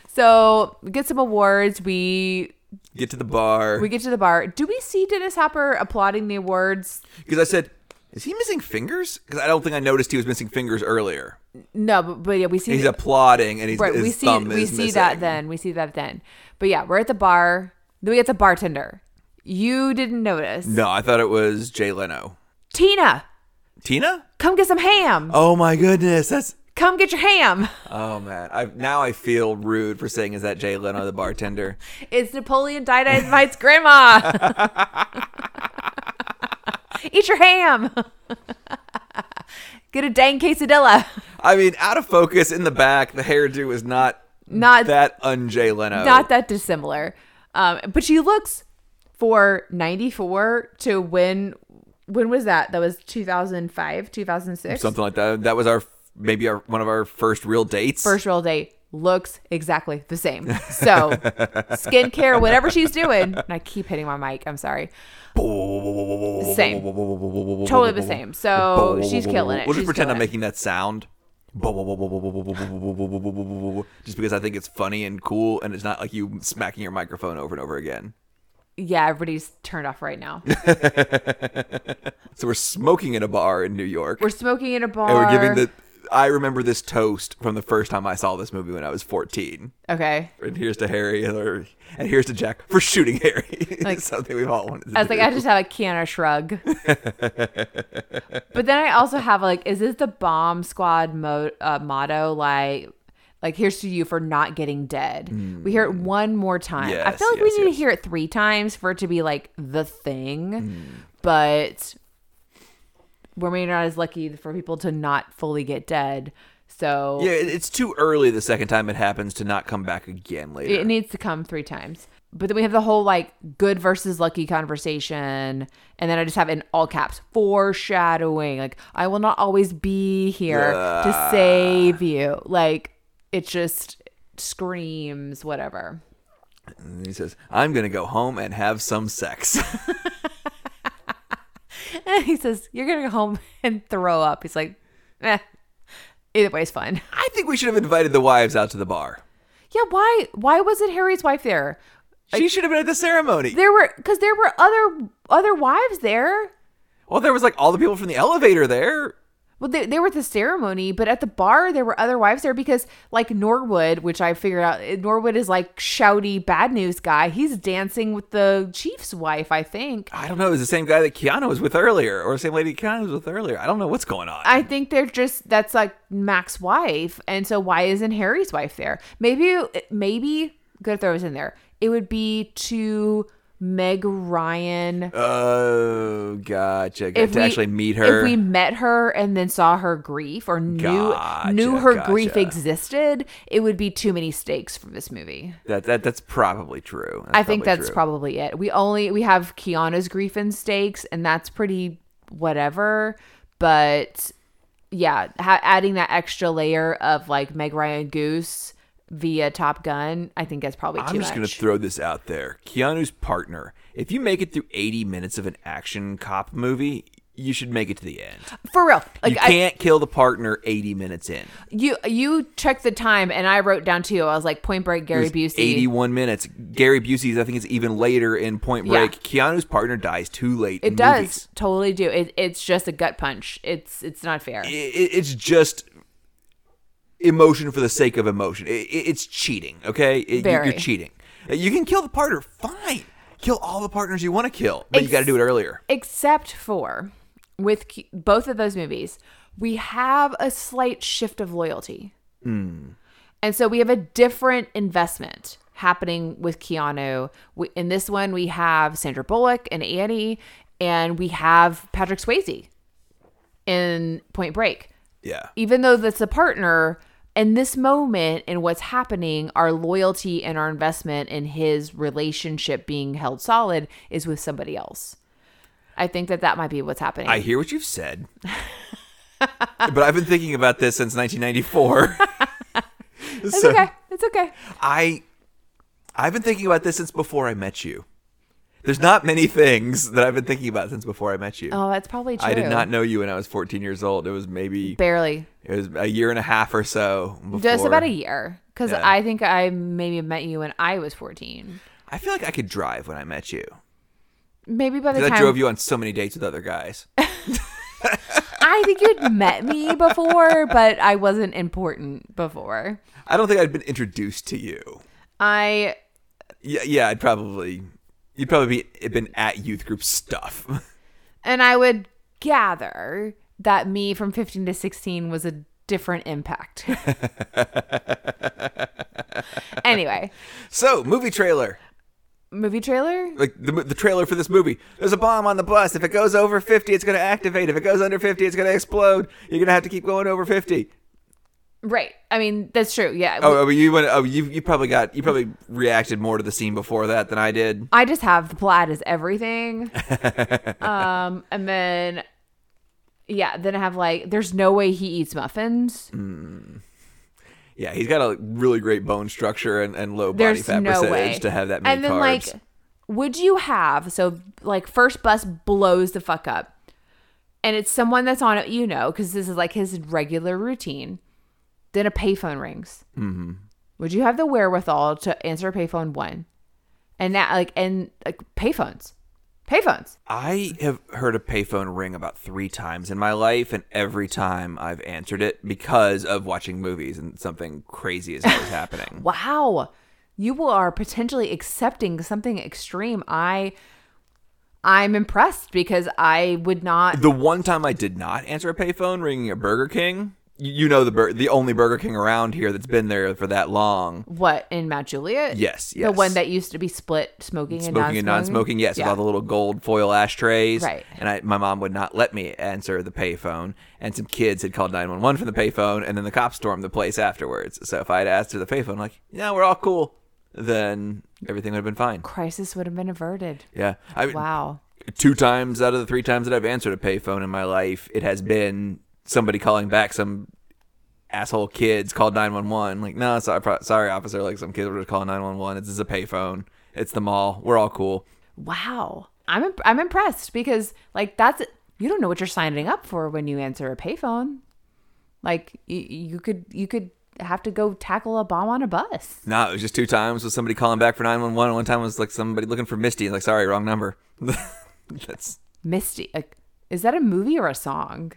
so get some awards. We get to the bar we get to the bar. Do we see Dennis Hopper applauding the awards? because I said, Is he missing fingers? Because I don't think I noticed he was missing fingers earlier. No, but, but yeah, we see He's applauding, and he's right. his We see we see that then. We see that then. But yeah, we're at the bar. Then we get the bartender. You didn't notice. No, I thought it was Jay Leno. Tina, Tina? come get some ham. Oh my goodness, that's Come get your ham. oh man. I now I feel rude for saying is that Jay Leno the bartender. It's Napoleon Dynamite's grandma. (laughs) Eat your ham. (laughs) Get a dang quesadilla. I mean, out of focus in the back, the hairdo is not Not that un Jay Leno. not that dissimilar. Um, but she looks for 94 to win. When was that? That was 2005, 2006. something like that. That was our maybe our one of our first real dates. First real date looks exactly the same. So, skincare, whatever she's doing, and I keep hitting my mic. I'm sorry. Same. Totally the same. So she's killing it. We'll just She's pretend I'm it. making that sound. Just because I think it's funny and cool, and it's not like you smacking your microphone over and over again. Yeah, everybody's turned off right now. (laughs) So we're smoking in a bar in New York. We're smoking in a bar. and we're giving the. I remember this toast from the first time I saw this movie when I was 14. Okay. And here's to Harry, or, and here's to Jack for shooting Harry. (laughs) Like- It's something we've all wanted I was do. like, I just have a Keanu shrug. (laughs) but then I also have like, is this the bomb squad mo- uh, motto? Like, like here's to you for not getting dead. We hear it one more time. I feel like yes, we need yes. to hear it three times for it to be like the thing. Hmm. But we're maybe not as lucky for people to not fully get dead. So Yeah, it's too early the second time it happens to not come back again later. it needs to come three times. But then we have the whole like good versus lucky conversation. And then I just have in all caps foreshadowing. Like, I will not always be here to save you. Like, it just screams whatever. And he says, I'm going to go home and have some sex. And (laughs) he says, You're going to go home and throw up. He's like, eh. Either way is fine. (laughs) I think we should have invited the wives out to the bar. Yeah, why why wasn't Harry's wife there? She should have been at the ceremony. There were because there were other other wives there. well, there was like all the people from the elevator there. Well, they, they were at the ceremony, but at the bar there were other wives there because, like Norwood, which I figured out, eh, Norwood is like shouty bad news guy. He's dancing with the chief's wife, I think. I don't know. It was the same guy that Keanu was with earlier, or the same lady Keanu was with earlier. I don't know what's going on. I think they're just that's like Mac's wife, and so why isn't Harry's wife there? Maybe, maybe gonna throw this in there. It would be to Meg Ryan oh, gotcha. Get if to we actually meet her. If we met her and then saw her grief or knew Gotcha, knew her grief existed, it would be too many stakes for this movie. that, that that's probably true. That's I think probably that's true. probably it. We only we have Keanu's grief and stakes, and that's pretty whatever. But yeah, ha- adding that extra layer of like Meg Ryan Goose via Top Gun, I think that's probably too I'm just going to throw this out there. Keanu's partner, if you make it through 80 minutes of an action cop movie, you should make it to the end. For real, like you can't kill the partner 80 minutes in. you you checked the time, and I wrote down too. I was like Point Break, Gary It Busey. 81 minutes. Gary Busey's, I think it's even later in Point Yeah. Break. Keanu's partner dies too late. It does movies. totally do. It, it's just a gut punch. It's it's not fair. I- I- it's just emotion for the sake of emotion. I- I- it's cheating, okay? It- you- Very. You're cheating. Uh, you can kill the partner, fine. Kill all the partners you want to kill, but you got to do it earlier. Except for with both of those movies, we have a slight shift of loyalty, hmm. and so we have a different investment happening with Keanu. We, in this one, we have Sandra Bullock and Annie, and we have Patrick Swayze in Point Break. Yeah. even though that's a partner in this moment and what's happening our loyalty and our investment in his relationship being held solid is with somebody else i think that that might be what's happening I hear what you've said. (laughs) but I've been thinking about this since 1994. (laughs) it's So, okay it's okay (laughs) I I've been thinking about this since before I met you. There's not many things that I've been thinking about since before I met you. oh that's probably true I did not know you when I was 14 years old. It was maybe barely it was a year and a half or so before. just about a year because Yeah. i think i maybe met you when i was 14 I feel like I could drive when I met you. maybe by the Because I drove you on so many dates with other guys. (laughs) I think you'd met me before, but I wasn't important before. I don't think I'd been introduced to you. I Yeah, yeah, I'd probably you'd probably be been at youth group stuff. and I would gather that me from 15 to 16 was a different impact. (laughs) anyway, so, movie trailer. movie trailer? Like the, the trailer for this movie. There's a bomb on the bus. If it goes over 50, it's going to activate. If it goes under 50, it's going to explode. You're going to have to keep going over 50. Right. I mean, that's true. Yeah. Oh, oh, you went. Oh, you you probably got. You probably reacted more to the scene before that than I did. I just have the plot is everything. (laughs) um, and then yeah, then I have like there's no way he eats muffins. Yeah, he's got a really great bone structure and, and low body There's fat no percentage way to have that many And then carbs. like would you have so like first bus blows the fuck up and it's someone that's on it you know because this is like his regular routine then a payphone rings. Mm-hmm. would you have the wherewithal to answer a payphone one? And now like and like payphones. Payphones. I have heard a payphone ring about three times in my life, and every time I've answered it because of watching movies and something crazy is always (laughs) happening. wow. You are potentially accepting something extreme. I i'm impressed because i would not The one time I did not answer a payphone ringing at Burger King, you, know the bur- the only Burger King around here that's been there for that long. what in mount juliet Yes, the one that used to be split smoking, and Smoking non-smoking and non-smoking, yes, yeah. with all the little gold foil ashtrays. Right. And I, my mom would not let me answer the payphone, and some kids had called nine one one from the payphone, and then the cops stormed the place afterwards. So if I had asked her the payphone, like, yeah, we're all cool, then everything would have been fine. crisis would have been averted Yeah, I wow two times out of the three times that I've answered a payphone in my life, it has been somebody calling back some asshole kids called 911 like no sorry, sorry officer. Like some kids were just calling 911 it's just a payphone. It's the mall. We're all cool. Wow. I'm imp- i'm impressed because like that's you don't know what you're signing up for when you answer a payphone. Like you, you could you could have to go tackle a bomb on a bus. No it was just two times with somebody calling back for 911 one time was like somebody looking for misty. Like sorry wrong number. (laughs) That's misty like is that a movie or a song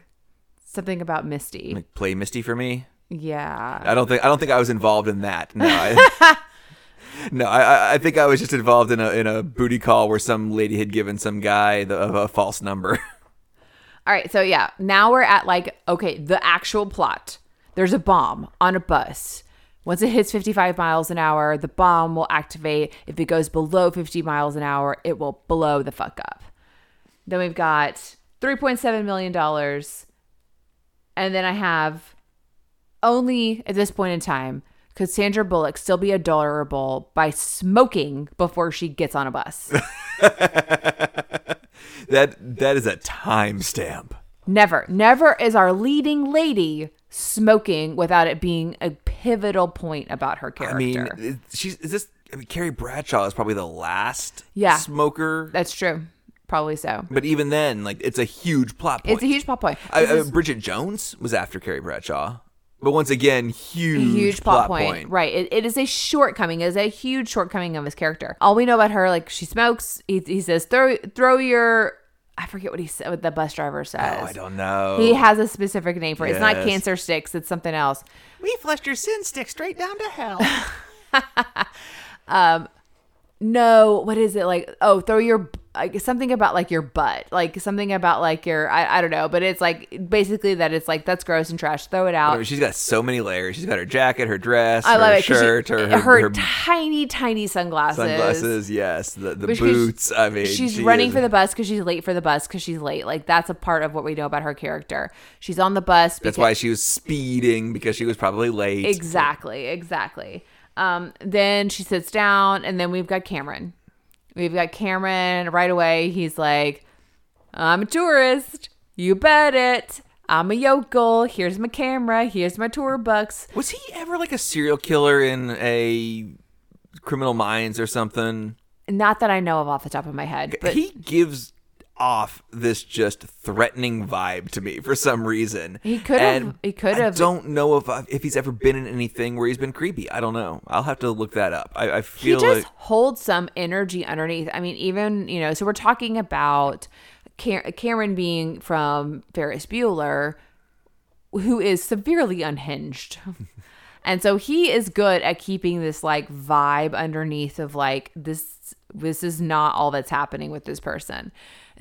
something about misty like play misty for me yeah i don't think i don't think i was involved in that no I, (laughs) No, I, I- I think I was just involved in a in a booty call where some lady had given some guy the, a false number. (laughs) All right, so yeah, now we're at like okay, the actual plot. There's a bomb on a bus. Once it hits 55 miles an hour, the bomb will activate. If it goes below 50 miles an hour, it will blow the fuck up. Then we've got 3.7 million dollars. And then I have only at this point in time could Sandra Bullock still be adorable by smoking before she gets on a bus? (laughs) That that is a timestamp. Never, never is our leading lady smoking without it being a pivotal point about her character. I mean, she's is this I mean, Carrie Bradshaw is probably the last Yeah. smoker, That's true. Probably so. but even then, like it's a huge plot point. It's a huge plot point. I, This uh, is Bridget Jones was after Carrie Bradshaw, but once again, huge, huge plot, point. Right. It, it is a shortcoming. It is a huge shortcoming of his character. All we know about her, like she smokes. He, he says, throw throw your I forget what he said what the bus driver says. Oh, I don't know. He has a specific name for it. It's not cancer sticks, it's something else. we flushed your sin stick straight down to hell. (laughs) (laughs) No, what is it like? Oh, throw your like something about like your butt, like something about like your I, I don't know, but it's like basically that it's like that's gross and trash. Throw it out. mean, she's got so many layers. She's got her jacket, her dress, I her love it. 'cause she- her, her, her, her tiny, tiny sunglasses. sunglasses. Yes, the, the boots. I mean, she's she running is- for the bus because she's late for the bus because she's late. Like that's a part of what we know about her character. She's on the bus. That's why she was speeding because she was probably late. Exactly, exactly. Um, then she sits down, and then we've got Cameron. We've got Cameron right away. He's like, I'm a tourist. You bet it. I'm a yokel. Here's my camera. Here's my tour bucks. Was he ever like a serial killer in a Criminal Minds or something? Not that I know of off the top of my head, but he gives off this just threatening vibe to me for some reason. He could have- he could have. I don't know if I, if he's ever been in anything where he's been creepy. I don't know. I'll have to look that up. I, I he feel just like holds some energy underneath. I mean, even, you know, so we're talking about Cameron being from Ferris Bueller, who is severely unhinged. (laughs) and so he is good at keeping this like vibe underneath of like this this is not all that's happening with this person.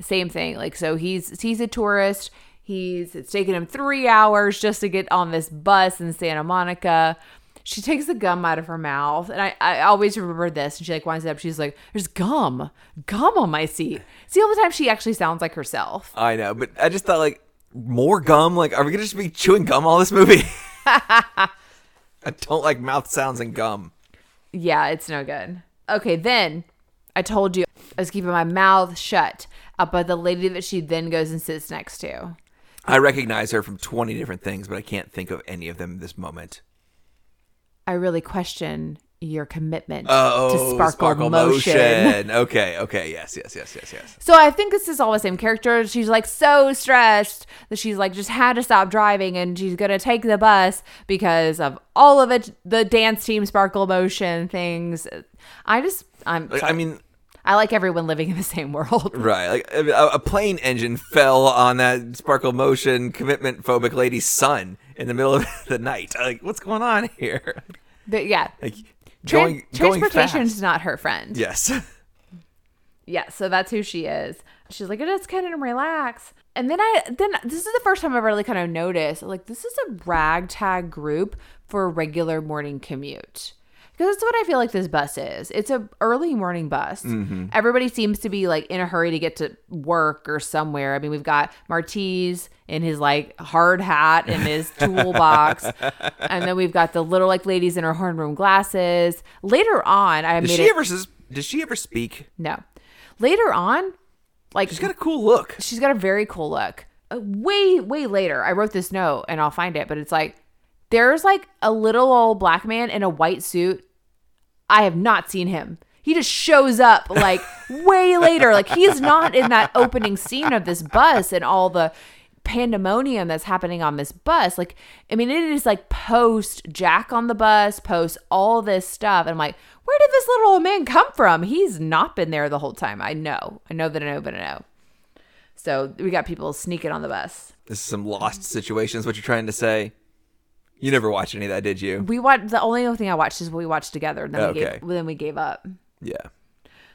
Same thing. Like so he's he's a tourist. He's it's taken him 3 hours just to get on this bus in Santa Monica. She takes the gum out of her mouth, and I, I always remember this. And she like winds it up. She's like, "There's gum, gum on my seat." See, all the time she actually sounds like herself. I know, but I just thought like more gum. Like, are we gonna just be chewing gum all this movie? (laughs) I don't like mouth sounds and gum. Yeah, it's no good. Okay, then I told you I was keeping my mouth shut about the lady that she then goes and sits next to. I recognize her from twenty different things, but I can't think of any of them this moment. I really question your commitment Oh, to sparkle, motion. (laughs) Okay, okay, yes, yes, yes, yes, yes. So I think this is all the same character. She's like so stressed that she's like just had to stop driving and she's gonna take the bus because of all of it, the dance team sparkle motion things. I just I'm Like. I mean, I like everyone living in the same world. (laughs) right? Like a, a plane engine fell on that sparkle motion commitment phobic lady's son in the middle of (laughs) the night. Like, what's going on here? But yeah, Like, going, going transportation is not her friend. Yes. (laughs) Yeah, so that's who she is. She's like, just kind of relax. And then I then this is the first time I've really kind of noticed like this is a ragtag group for a regular morning commute. Because that's what I feel like this bus is. It's a early morning bus. Everybody seems to be like in a hurry to get to work or somewhere. I mean, we've got Martise in his like hard hat and his (laughs) toolbox, and then we've got the little like ladies in her horn room glasses. Later on, I Did made she it. ever? Did she ever speak? no, later on, like She's got a cool look. she's got a very cool look. Uh, way, way later, I wrote this note and I'll find it, but it's like there's like a little old black man in a white suit. I have not seen him. He just shows up like way later. Like he's not in that opening scene of this bus and all the pandemonium that's happening on this bus. Like, I mean, it is like post Jack on the bus, post all this stuff. And I'm like, where did this little old man come from? He's not been there the whole time. I know. I know that I know, but I know. So we got people sneaking on the bus. This is some lost situations. What you're trying to say? You never watched any of that, did you? We watched the only thing I watched is what we watched together. And then we Okay. gave then we gave up. Yeah.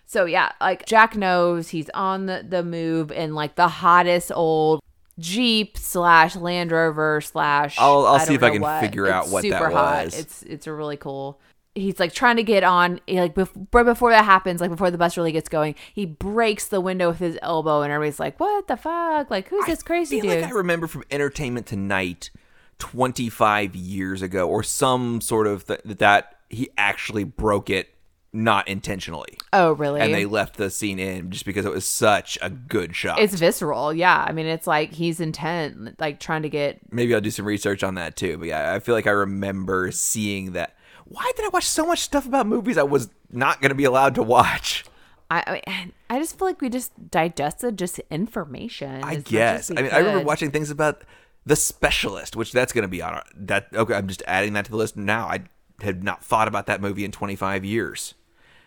So yeah, like Jack knows he's on the, the move in like the hottest old Jeep slash Land Rover slash. I'll- I'll don't see if I know can figure out It's what that super hot. was. It's it's a really cool. He's like trying to get on, he, like bef- right before that happens, like before the bus really gets going, he breaks the window with his elbow, and everybody's like, "What the fuck? Like, who's this crazy I feel dude?" like I remember from Entertainment Tonight 25 years ago or some sort of th- that he actually broke it not intentionally. oh, really? And they left the scene in just because it was such a good shot. it's visceral, yeah. I mean, it's like he's intent, like trying to get Maybe I'll do some research on that too. But yeah, I feel like I remember seeing that. Why did I watch so much stuff about movies I was not going to be allowed to watch? I, I I just feel like we just digested just information. I as much as guess. I mean, I remember watching things about The Specialist, which that's going to be on our, that. Okay, I'm just adding that to the list now. I had not thought about that movie in 25 years.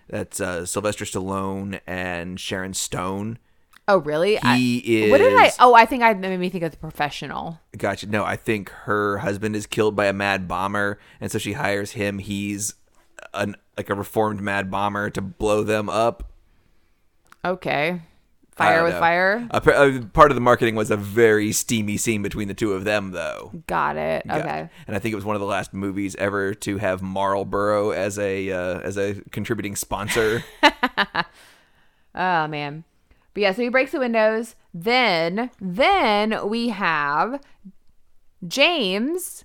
That's uh, Sylvester Stallone and Sharon Stone. Oh, really? I- He What did I? Oh, I think I made me think of the professional. Gotcha. No, I think her husband is killed by a mad bomber, and so she hires him. He's an like a reformed mad bomber to blow them up. Okay, fire with know. fire. Uh, uh, part of the marketing was a very steamy scene between the two of them, though. Got it. Yeah. Okay. And I think it was one of the last movies ever to have Marlboro as a uh, as a contributing sponsor. (laughs) Oh man. But yeah, so he breaks the windows. Then, then we have James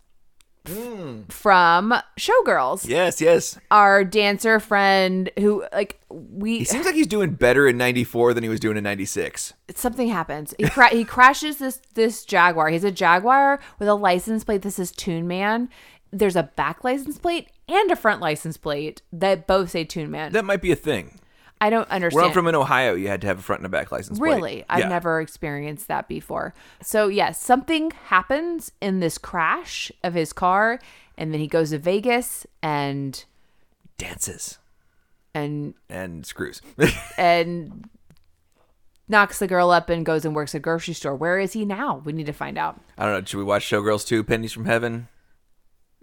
Mm. from Showgirls, yes, yes. our dancer friend who like we He seems like he's doing better in '94 than he was doing in '96. something happens. He cra- he crashes this this Jaguar. He's a Jaguar with a license plate that says Toon Man. There's a back license plate and a front license plate that both say Toon Man. That might be a thing. I don't Where understand. I'm from in Ohio, you had to have a front and a back license plate. Really? I've Yeah. never experienced that before. So, yes, something happens in this crash of his car and then he goes to Vegas and dances and and screws. (laughs) and knocks the girl up and goes and works at a grocery store. Where is he now? We need to find out. I don't know. Should we watch Showgirls 2 Pennies from Heaven?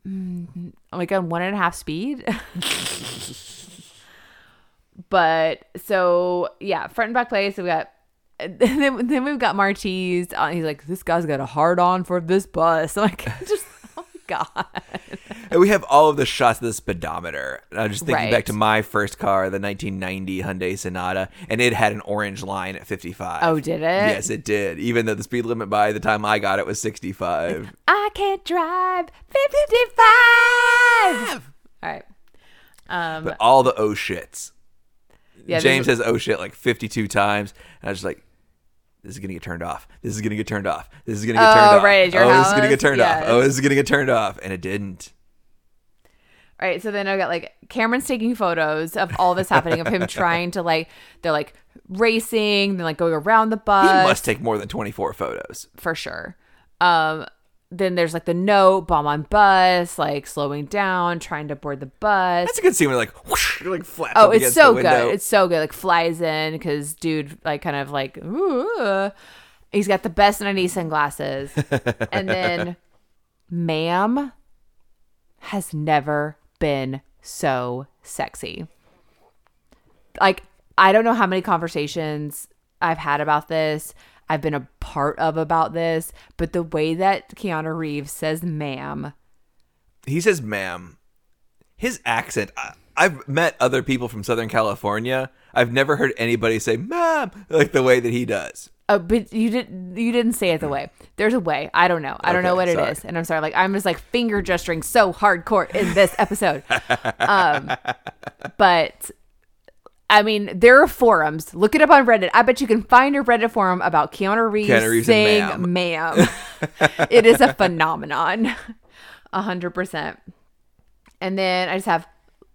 Mm-hmm. like on one and a half speed. (laughs) but so yeah, front and back place. So we got (laughs) then, then we've got Martise. Uh, he's like, this guy's got a hard on for this bus. (laughs) I'm like, just oh my god. (laughs) And we have all of the shots of the speedometer. And I'm just thinking Right. back to my first car, the 1990 Hyundai Sonata, and it had an orange line at 55. Oh, did it? Yes, it did. Even though the speed limit by the time I got it was 65. I can't drive 55. All right. Um, But all the oh shits. Yeah, James says oh shit like 52 times. And I was just like, this is gonna get turned off. This is gonna get turned off. This is gonna get Oh, turned off. right, at your oh, this is gonna get turned off. Oh, this is gonna get turned off. And it didn't. All right, so then I got like Cameron's taking photos of all this happening of him (laughs) trying to like they're like racing, then like going around the bus. He must take more than 24 photos. for sure. Um then there's like the note bomb on bus, like slowing down, trying to board the bus. That's a good scene where like whoosh, like flaps Oh, it's so good. It's so good. Like flies in because dude, like kind of like, ooh, he's got the best 90 sunglasses. (laughs) and then, ma'am has never been so sexy. Like, I don't know how many conversations I've had about this. I've been a part of about this, but the way that Keanu Reeves says ma'am, he says ma'am his accent I, i've met other people from southern california i've never heard anybody say ma'am like the way that he does Oh, but you didn't you didn't say it the way. There's a way. I don't know. I don't know what it is, and I'm sorry. Like I'm just like finger gesturing so hardcore in this episode. (laughs) um, but I mean, there are forums. Look it up on Reddit. I bet you can find a Reddit forum about Keanu Reeves, Keanu Reeves saying "ma'am." (laughs) it is a phenomenon, (laughs) a hundred percent. And then I just have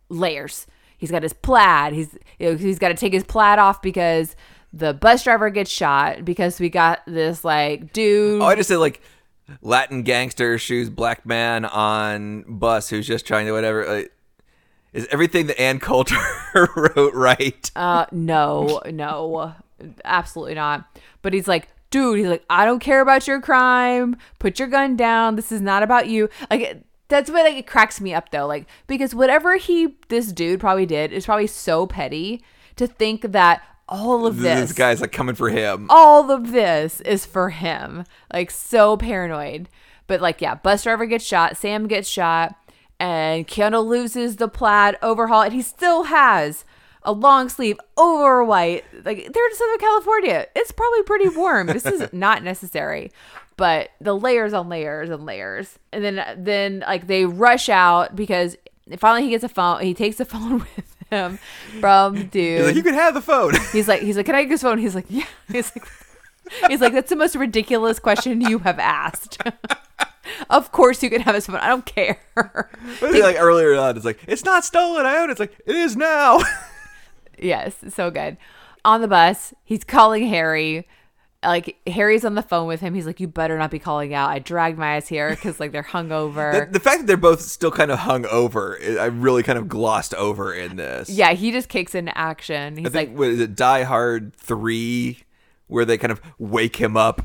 layers. He's got his plaid. He's you know, he's got to take his plaid off because the bus driver gets shot because we got this like dude. oh i just said like latin gangster shoes black man on bus who's just trying to whatever like, is everything that ann coulter (laughs) wrote right Uh, no, no, absolutely not. But he's like, dude, he's like, I don't care about your crime. Put your gun down. This is not about you. Like, that's what like it cracks me up though. Like, because whatever he, this dude probably did is probably so petty to think that all of this, this, guy's like coming for him all of this is for him. Like, so paranoid. But like, yeah, bus driver gets shot. Sam gets shot. And Keanu loses the plaid overhaul, and he still has a long sleeve over white. Like they're in Southern California. It's probably pretty warm. This is (laughs) not necessary. But the layers on layers and layers. And then then like they rush out because finally he gets a phone. He takes a (laughs) phone with him from dude. he's like you can have the phone (laughs) He's like, he's like, can I get his phone? He's like, yeah. He's like, he's like, that's the most ridiculous question you have asked. Of course you can have his phone. I don't care. (laughs) But like earlier on it's like it's not stolen i own it it's like it is now (laughs) yes, so good. On the bus, he's calling Harry. Like Harry's on the phone with him. He's like, "You better not be calling out." I dragged my ass here because like they're hungover. the, the fact that they're both still kind of hung over i really kind of glossed over in this yeah, he just kicks into action. He's I think like, what is it Die Hard three, where they kind of wake him up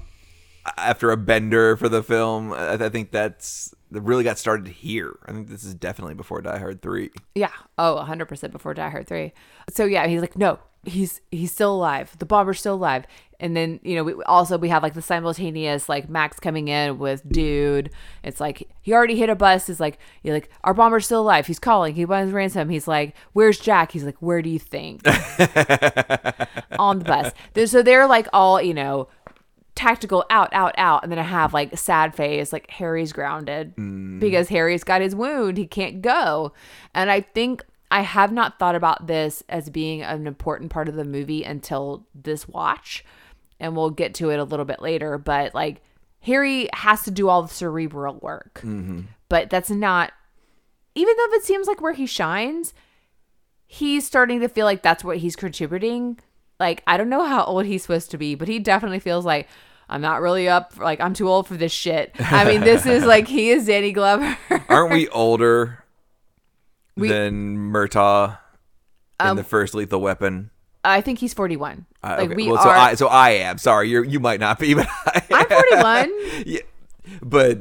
after a bender for the film. I, I think that's that really got started here. I think this is definitely before Die Hard three. Yeah. Oh, 100% before Die Hard 3. So yeah, he's like, no, he's he's still alive. The bomber's still alive. And then, you know, we also we have like the simultaneous like Max coming in with dude. It's like he already hit a bus. Is like you're like our bomber's still alive. He's calling. He wants ransom. He's like, where's Jack? He's like, where do you think? (laughs) On the bus. So they're like all you know tactical out out out. And then i have like sad face like harry's grounded mm. because harry's got his wound. He can't go. And i think i have not thought about this as being an important part of the movie until this watch. And we'll get to it a little bit later. But like harry has to do all the cerebral work. Mm-hmm. But that's not even though it seems like where he shines he's starting to feel like that's what he's contributing. Like, I don't know how old he's supposed to be, but he definitely feels like I'm not really up. Like, I'm too old for this shit. I mean, this is (laughs) like he is Danny Glover. Aren't we (laughs) older We- than Murtaugh in Um, the first Lethal Weapon? I think he's 41. Uh, like okay. we well, are. so I so I am sorry. You you might not be, but I, I'm 41. (laughs) yeah, but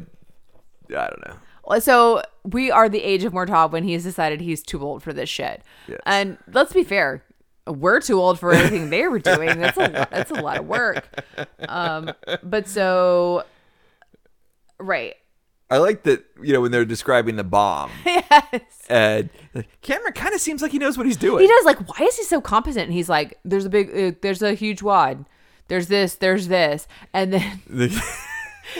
I don't know. So we are the age of Murtaugh when he's decided he's too old for this shit. Yes. And let's be fair, we're too old for anything they were (laughs) doing. That's a lot, that's a lot of work. Um, but so, right, I like that you know when they're describing the bomb, (laughs) yes, and Cameron kind of seems like he knows what he's doing. he does. Like, why is he so competent? And he's like, "There's a big, uh, there's a huge wad." There's this, there's this, and then (laughs)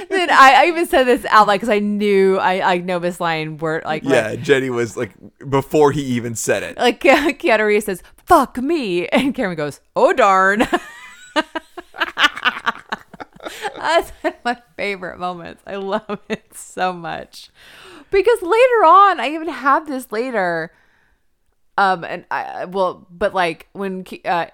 then I, I even said this out loud because I knew I I know this line word like yeah, Jenny was like before he even said it. like Keanu Reeves says, "Fuck me," (laughs) and Cameron goes, "Oh darn." (laughs) That's one of my favorite moments. I love it so much because later on, I even have this later. Um, and I well, but like when uh,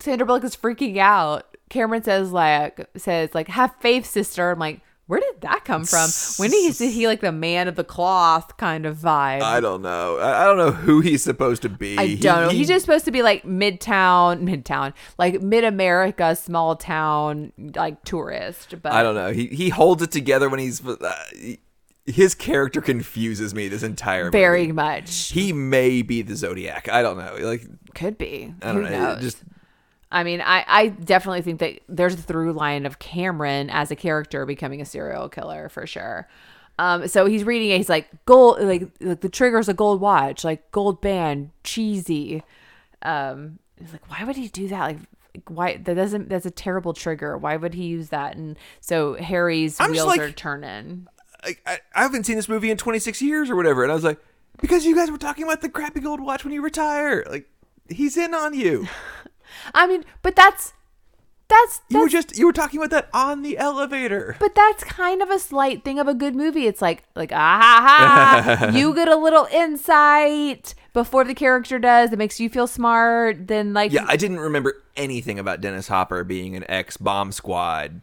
Sandra Bullock is freaking out, Cameron says like says like "Have faith, sister." I'm like, where did that come from? When did he he like the man of the cloth kind of vibe? I don't know. I, I don't know who he's supposed to be. I don't know. He's just supposed to be like midtown, midtown, like mid America, small town, like tourist. But I don't know. He he holds it together when he's. Uh, he- his character confuses me this entire very movie. much He may be the Zodiac. I don't know. Like could be. I don't Who know. knows? Just I mean, I I definitely think that there's a through line of Cameron as a character becoming a serial killer for sure. Um, so he's reading it. He's like gold, like, like the trigger's a gold watch, like gold band, cheesy. Um, he's like, why would he do that? Like, like, why that doesn't that's a terrible trigger. Why would he use that? And so Harry's I'm wheels like- are turning. I, I, I haven't seen this movie in 26 years or whatever. And I was like, because you guys were talking about the crappy gold watch when you retire. Like, he's in on you. (laughs) I mean, but that's that's You were just, you were talking about that on the elevator. but that's kind of a slight thing of a good movie. It's like like ah ha ha, (laughs) you get a little insight before the character does. It makes you feel smart. Then like Yeah, I didn't remember anything about Dennis Hopper being an ex bomb squad.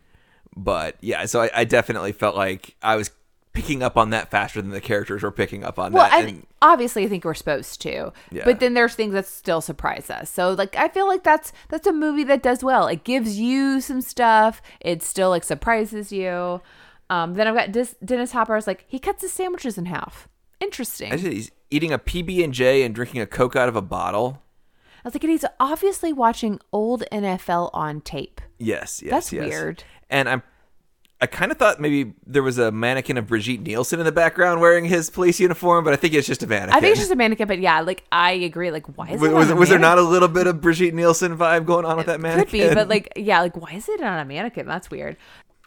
But yeah, so I, I definitely felt like I was picking up on that faster than the characters were picking up on well, that. And- obviously I think we're supposed to, Yeah. but then there's things that still surprise us. So like I feel like that's that's a movie that does well. It gives you some stuff. It still like surprises you. Um, then I've got Dis- Dennis Hopper. is like he cuts his sandwiches in half. Interesting. He's eating a PB and J and drinking a Coke out of a bottle. I was like, and he's obviously watching old NFL on tape. Yes, yes, That's yes. weird. And I'm, I kind of thought maybe there was a mannequin of Brigitte Nielsen in the background wearing his police uniform, but I think it's just a mannequin. I think it's just a mannequin, but yeah, like I agree. Like, why is was, it was, a was there not a little bit of Brigitte Nielsen vibe going on with that mannequin? Could be, but like, yeah, like why is it on a mannequin? That's weird.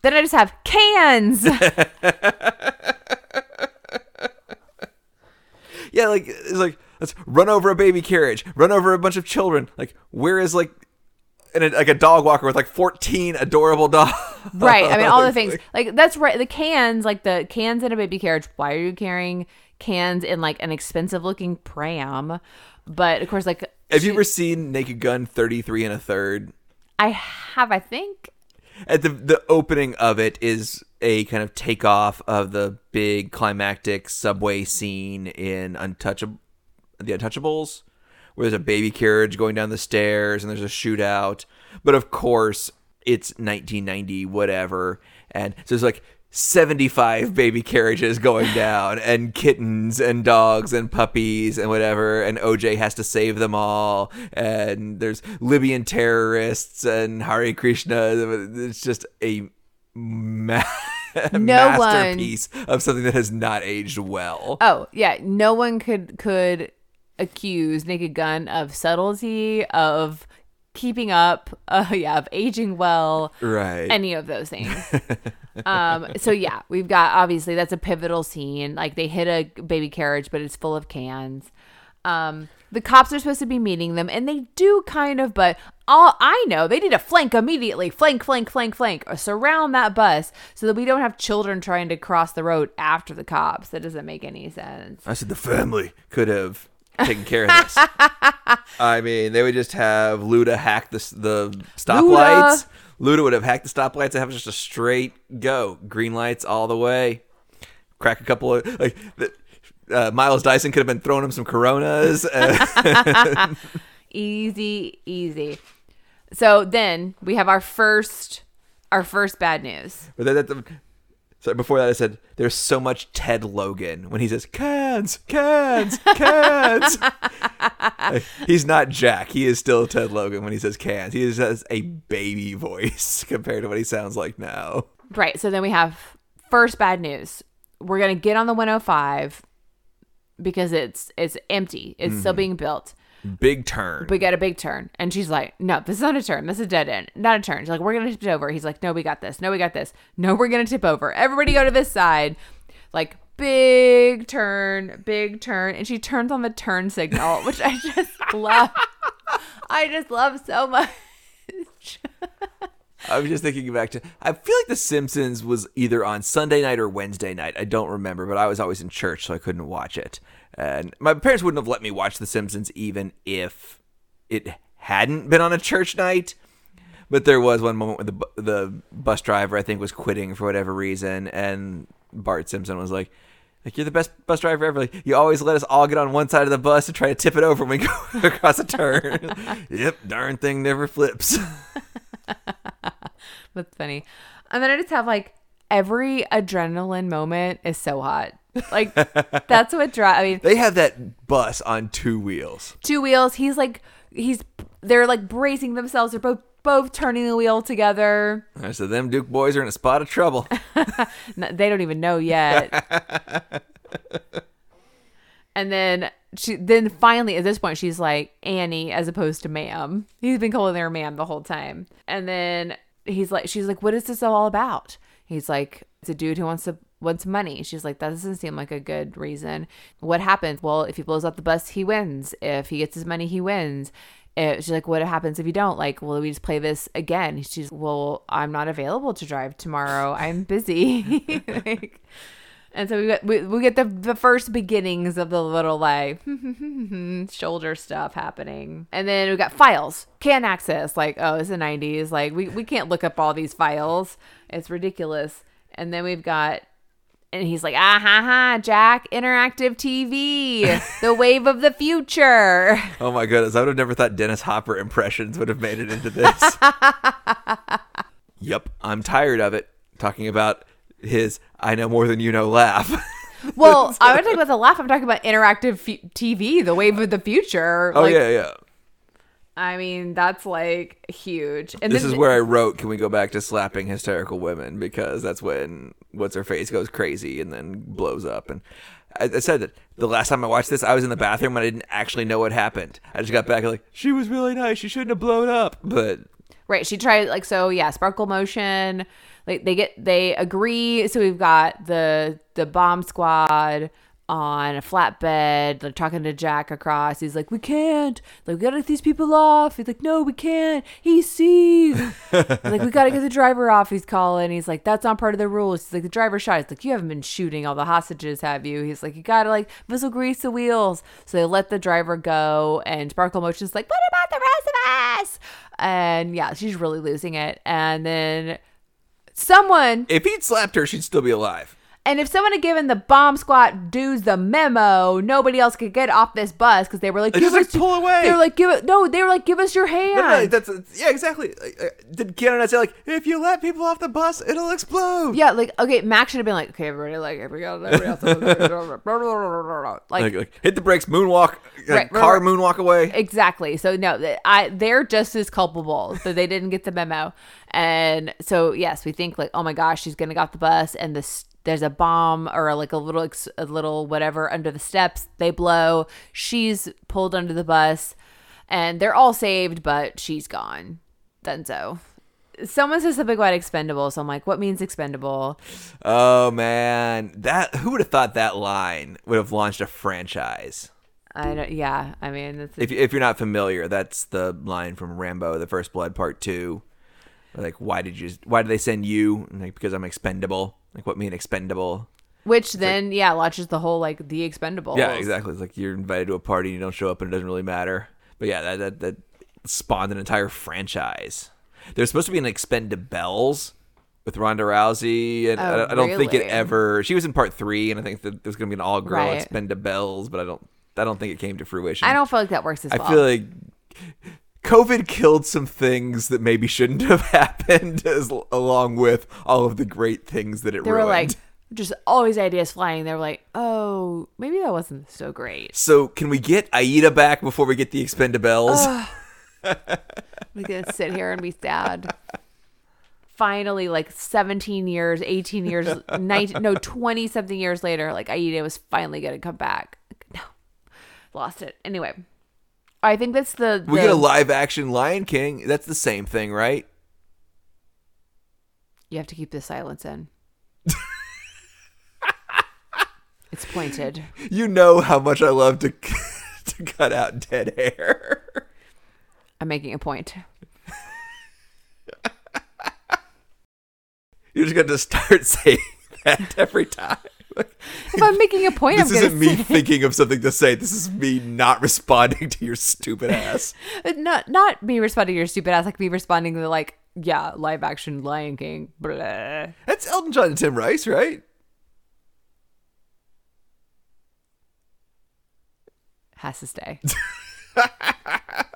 Then I just have cans. (laughs) yeah, like it's like let's run over a baby carriage, run over a bunch of children. Like where is like, and a, like a dog walker with like fourteen adorable (laughs) dogs. right. I mean, all the things. Like that's right. The cans, like the cans in a baby carriage. Why are you carrying cans in like an expensive looking pram? But of course, like Have she- you ever seen Naked Gun thirty three and a third? I have. I think. at the the opening of it is a kind of takeoff of the big climactic subway scene in Untouchable, the Untouchables, where there's a baby carriage going down the stairs and there's a shootout. But of course, it's 1990, whatever, and so there's like 75 baby carriages going (laughs) down and kittens and dogs and puppies and whatever. And OJ has to save them all. And there's Libyan terrorists and Hare Krishna. It's just a ma- (laughs) No one- masterpiece of something that has not aged well. Oh yeah, no one could could accuse Naked Gun of subtlety of keeping up. (laughs) Uh, yeah, of aging well. right any of those things. (laughs) um, so yeah, we've got obviously that's a pivotal scene. Like they hit a baby carriage, but it's full of cans. Um, the cops are supposed to be meeting them, and they do kind of, but all I know, they need to flank immediately, flank, flank, flank, flank, or surround that bus so that we don't have children trying to cross the road after the cops. That doesn't make any sense. I said the family could have taken care of this. (laughs) I mean, they would just have Luda hack the the stoplights. Luda would have hacked the stoplights and have just a straight go, green lights all the way. Crack a couple of like. The, uh, Miles Dyson could have been throwing him some Coronas. (laughs) (laughs) Easy, easy. So then we have our first our first bad news. But then, that, so before that, I said there's so much Ted Logan when he says cans, cans, cans. Like, (laughs) he's not Jack. He is still Ted Logan when he says cans. He just has a baby voice (laughs) compared to what he sounds like now. Right. So then we have first bad news. We're gonna get on the 105 because it's it's empty. It's still mm-hmm. being built. Big turn. We get a big turn. And she's like, No, this is not a turn. This is a dead end. Not a turn. She's like, We're gonna tip it over. He's like, No, we got this. No, we got this. No, we're gonna tip over. Everybody go to this side. Like big turn, big turn. And she turns on the turn signal, (laughs) which I just love. I just love so much. (laughs) I was just thinking back to. I feel like The Simpsons was either on Sunday night or Wednesday night. I don't remember, but I was always in church, so I couldn't watch it. And my parents wouldn't have let me watch The Simpsons even if it hadn't been on a church night. But there was one moment where the the bus driver, I think, was quitting for whatever reason, and Bart Simpson was like. Like you're the best bus driver ever. Like you always let us all get on one side of the bus and try to tip it over when we (laughs) go across a turn. (laughs) yep, darn thing never flips. (laughs) That's funny. And then I just have like every adrenaline moment is so hot. Like that's what drive. I mean, They have that bus on two wheels. two wheels. He's like he's they're like bracing themselves. They're both both turning the wheel together. I said, them Duke boys are in a spot of trouble. (laughs) No, They don't even know yet. (laughs) and then she then finally at this point she's like Annie as opposed to ma'am. He's been calling her ma'am the whole time. And then he's like she's like, What is this all about? He's like, It's a dude who wants to wants money. She's like, That doesn't seem like a good reason. What happens? Well, if he blows up the bus, he wins. If he gets his money, he wins. Eh, she's like, what happens if you don't? Like, will we just play this again? She's, well, I'm not available to drive tomorrow. I'm busy. (laughs) Like, and so we get we, we get the the first beginnings of the little like (laughs) shoulder stuff happening, and then we got files, can't access. Like, oh, it's the '90s. Like, we we can't look up all these files. It's ridiculous. And then we've got and he's like, ah ha ha, Jack, interactive TV, the (laughs) wave of the future. oh my goodness. I would have never thought Dennis Hopper impressions would have made it into this. (laughs) yep. I'm tired of it. Talking about his I know more than you know laugh. Well, (laughs) I would talk about the laugh. I'm talking about interactive fu- TV, the wave of the future. oh, like, yeah, yeah. I mean, that's like huge. And This then- is where I wrote, can we go back to slapping hysterical women? Because that's when what's her face goes crazy and then blows up. And I, I said that the last time I watched this, I was in the bathroom and I didn't actually know what happened. I just got back and like, she was really nice. She shouldn't have blown up. But Right. She tried like so yeah, sparkle motion. Like they get they agree. So we've got the the bomb squad on a flatbed. They're talking to Jack across. He's like, We can't. Like, we gotta get these people off. He's like, No, we can't. He sees. He's like, we gotta get the driver off. He's calling. He's like, That's not part of the rules. He's like, the driver shot. He's like, You haven't been shooting all the hostages, have you? He's like, You gotta like whistle grease the wheels. So they let the driver go and Sparkle Motion's like, What about the rest of us? And yeah, she's really losing it. And then someone if he'd slapped her, she'd still be alive. And if someone had given the bomb squad dudes the memo, nobody else could get off this bus because they were like, give just, like, us, pull away. They were like, give it. No, they were like, give us your hand. No, no, that's yeah, exactly. Did Keanu not say like, if you let people off the bus, it'll explode? yeah, like okay, Max should have been like, okay, everybody, like, everybody else, everybody else, (laughs) like, Like, like, hit the brakes, moonwalk, uh, Right, car right, moonwalk away. Exactly. So no, I they're just as culpable that they didn't get the memo. And so yes, we think like, oh my gosh, she's gonna get off the bus, and this there's a bomb or like a little a little whatever under the steps. They blow. She's pulled under the bus, and they're all saved, but she's gone. Then so. Someone says something about expendable, so I'm like, what means expendable? Oh man, that who would have thought that line would have launched a franchise? I don't. Yeah, I mean, it's If if you're not familiar, that's the line from Rambo: The First Blood Part Two. Like, why did you? Why did they send you? And, Like, because I'm expendable. Like, what mean expendable? which then yeah launches the whole like the expendable. Yeah, exactly. It's like you're invited to a party and you don't show up and it doesn't really matter. But yeah, that that, that spawned an entire franchise. There's supposed to be an Expendables with Ronda Rousey, and Oh, I, I don't think it ever. She was in part three, and I think that there's gonna be an all girl Right. Expendables, but I don't. I don't think it came to fruition. I don't feel like that works as I well. I feel like COVID killed some things that maybe shouldn't have (laughs) happened, as along with all of the great things that it They ruined. were like, just always ideas flying. They were like, oh, maybe that wasn't so great. so can we get Aida back before we get the Expendables? I'm gonna sit here and be sad. Finally, like 17 years, 18 years, (laughs) 19, no, 20 something years later, like Aida was finally gonna come back. No, lost it. Anyway, I think that's the. we get a live action Lion King. That's the same thing, right? You have to keep the silence in. (laughs) it's pointed. You know how much I love to (laughs) to cut out dead hair. I'm making a point. (laughs) You're just going to start saying that every time. If I'm making a point, this I'm isn't me thinking of something to say. This is me not responding to your stupid ass. (laughs) Uh, not not me responding to your stupid ass, like me responding to like, yeah, live action Lion King. Blah. That's Elton John and Tim Rice, right? Has to stay. (laughs)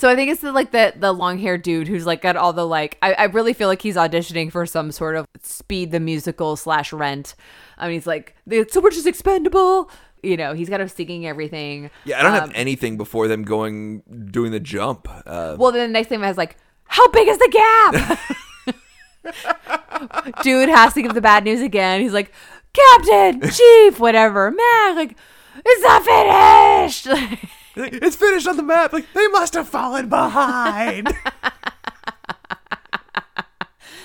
So I think it's the, like the the long haired dude who's like got all the like. I, I really feel like he's auditioning for some sort of Speed the musical slash Rent. I mean, he's like the so much is expendable. You know, he's got him singing everything. Yeah, I don't Um, have anything before them going doing the jump. Uh, Well, then the next thing has like, how big is the gap? (laughs) (laughs) Dude has to give the bad news again. He's like, Captain, (laughs) Chief, whatever, man, like, it's not finished. It's finished on the map. Like they must have fallen behind. (laughs)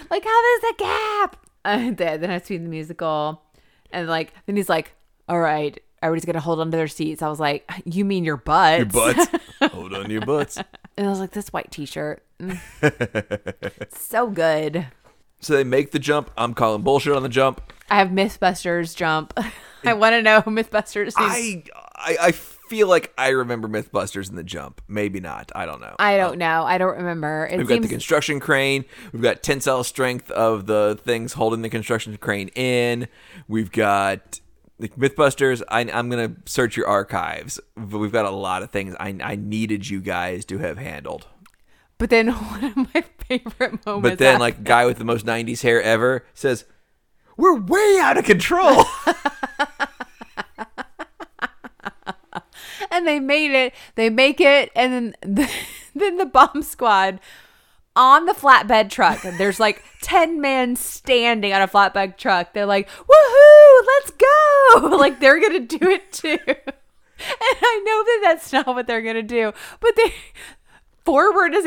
like, how there's a gap? (laughs) And then, then I see the musical, and like, then he's like, all right, everybody's gonna hold onto their seats. I was like, you mean your butts? your butts. (laughs) Hold on to your butts. And I was like, this white T-shirt, mm. so good. So they make the jump. I'm calling bullshit on the jump. I have MythBusters jump. I want to know who MythBusters. Is. I, I I feel like I remember MythBusters in the jump. Maybe not. I don't know. I don't um, know. I don't remember. It We've got the construction crane. We've got tensile strength of the things holding the construction crane in. We've got the MythBusters. I, I'm gonna search your archives. But we've got a lot of things I, I needed you guys to have handled. But then (laughs) one of my favorite moments. But then, after- like, guy with the most '90s hair ever says, "We're way out of control." (laughs) and they made it. They make it, and then (laughs) the, then the bomb squad on the flatbed truck. There's like (laughs) ten men standing on a flatbed truck. They're like, "Woohoo! Let's go!" (laughs) Like they're gonna do it too. And I know that that's not what they're gonna do, but they forward is.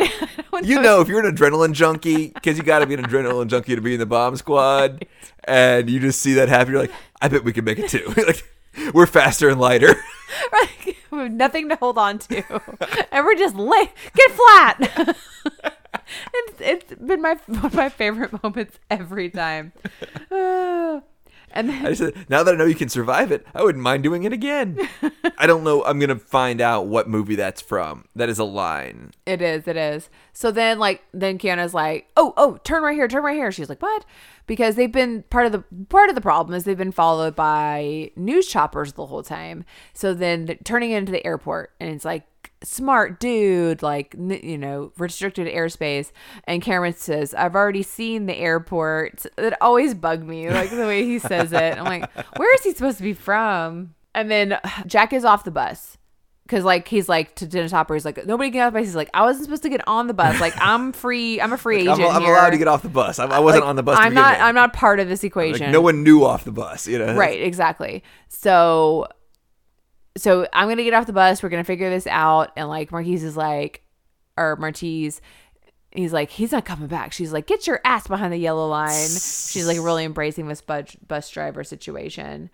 You know, if you're an adrenaline junkie, because you got to be an adrenaline junkie to be in the bomb squad, and you just see that happen, you're like, "I bet we can make it too." like, (laughs) we're faster and lighter. (laughs) Right? We (laughs) have nothing to hold on to. and we're just lay get flat. it's, it's been my one of my favorite moments every time. (sighs) Uh, and then I said, now that I know you can survive it, I wouldn't mind doing it again. (laughs) I don't know. I'm gonna find out what movie that's from. That is a line. it is, it is. So then like then Keanu's like, Oh, oh, turn right here, turn right here. She's like, What? Because they've been part of the part of the problem is they've been followed by news choppers the whole time. So then turning into the airport and it's like smart dude like you know restricted airspace and cameron says i've already seen the airport it always bugged me like the way he (laughs) says it i'm like where is he supposed to be from and then jack is off the bus because like he's like to Dennis Hopper, he's like nobody can get off the bus. He's like I wasn't supposed to get on the bus. Like I'm free. I'm a free I'm, agent. I'm here. allowed to get off the bus. I, I wasn't Like, on the bus. I'm not. I'm not part of this Like, equation. no one knew off the bus. You know. Right, exactly. So so I'm gonna get off the bus, we're gonna figure this out, and like Marquise is like or Martise he's like, he's not coming back. She's like, get your ass behind the yellow line. She's like really embracing this bus bus driver situation.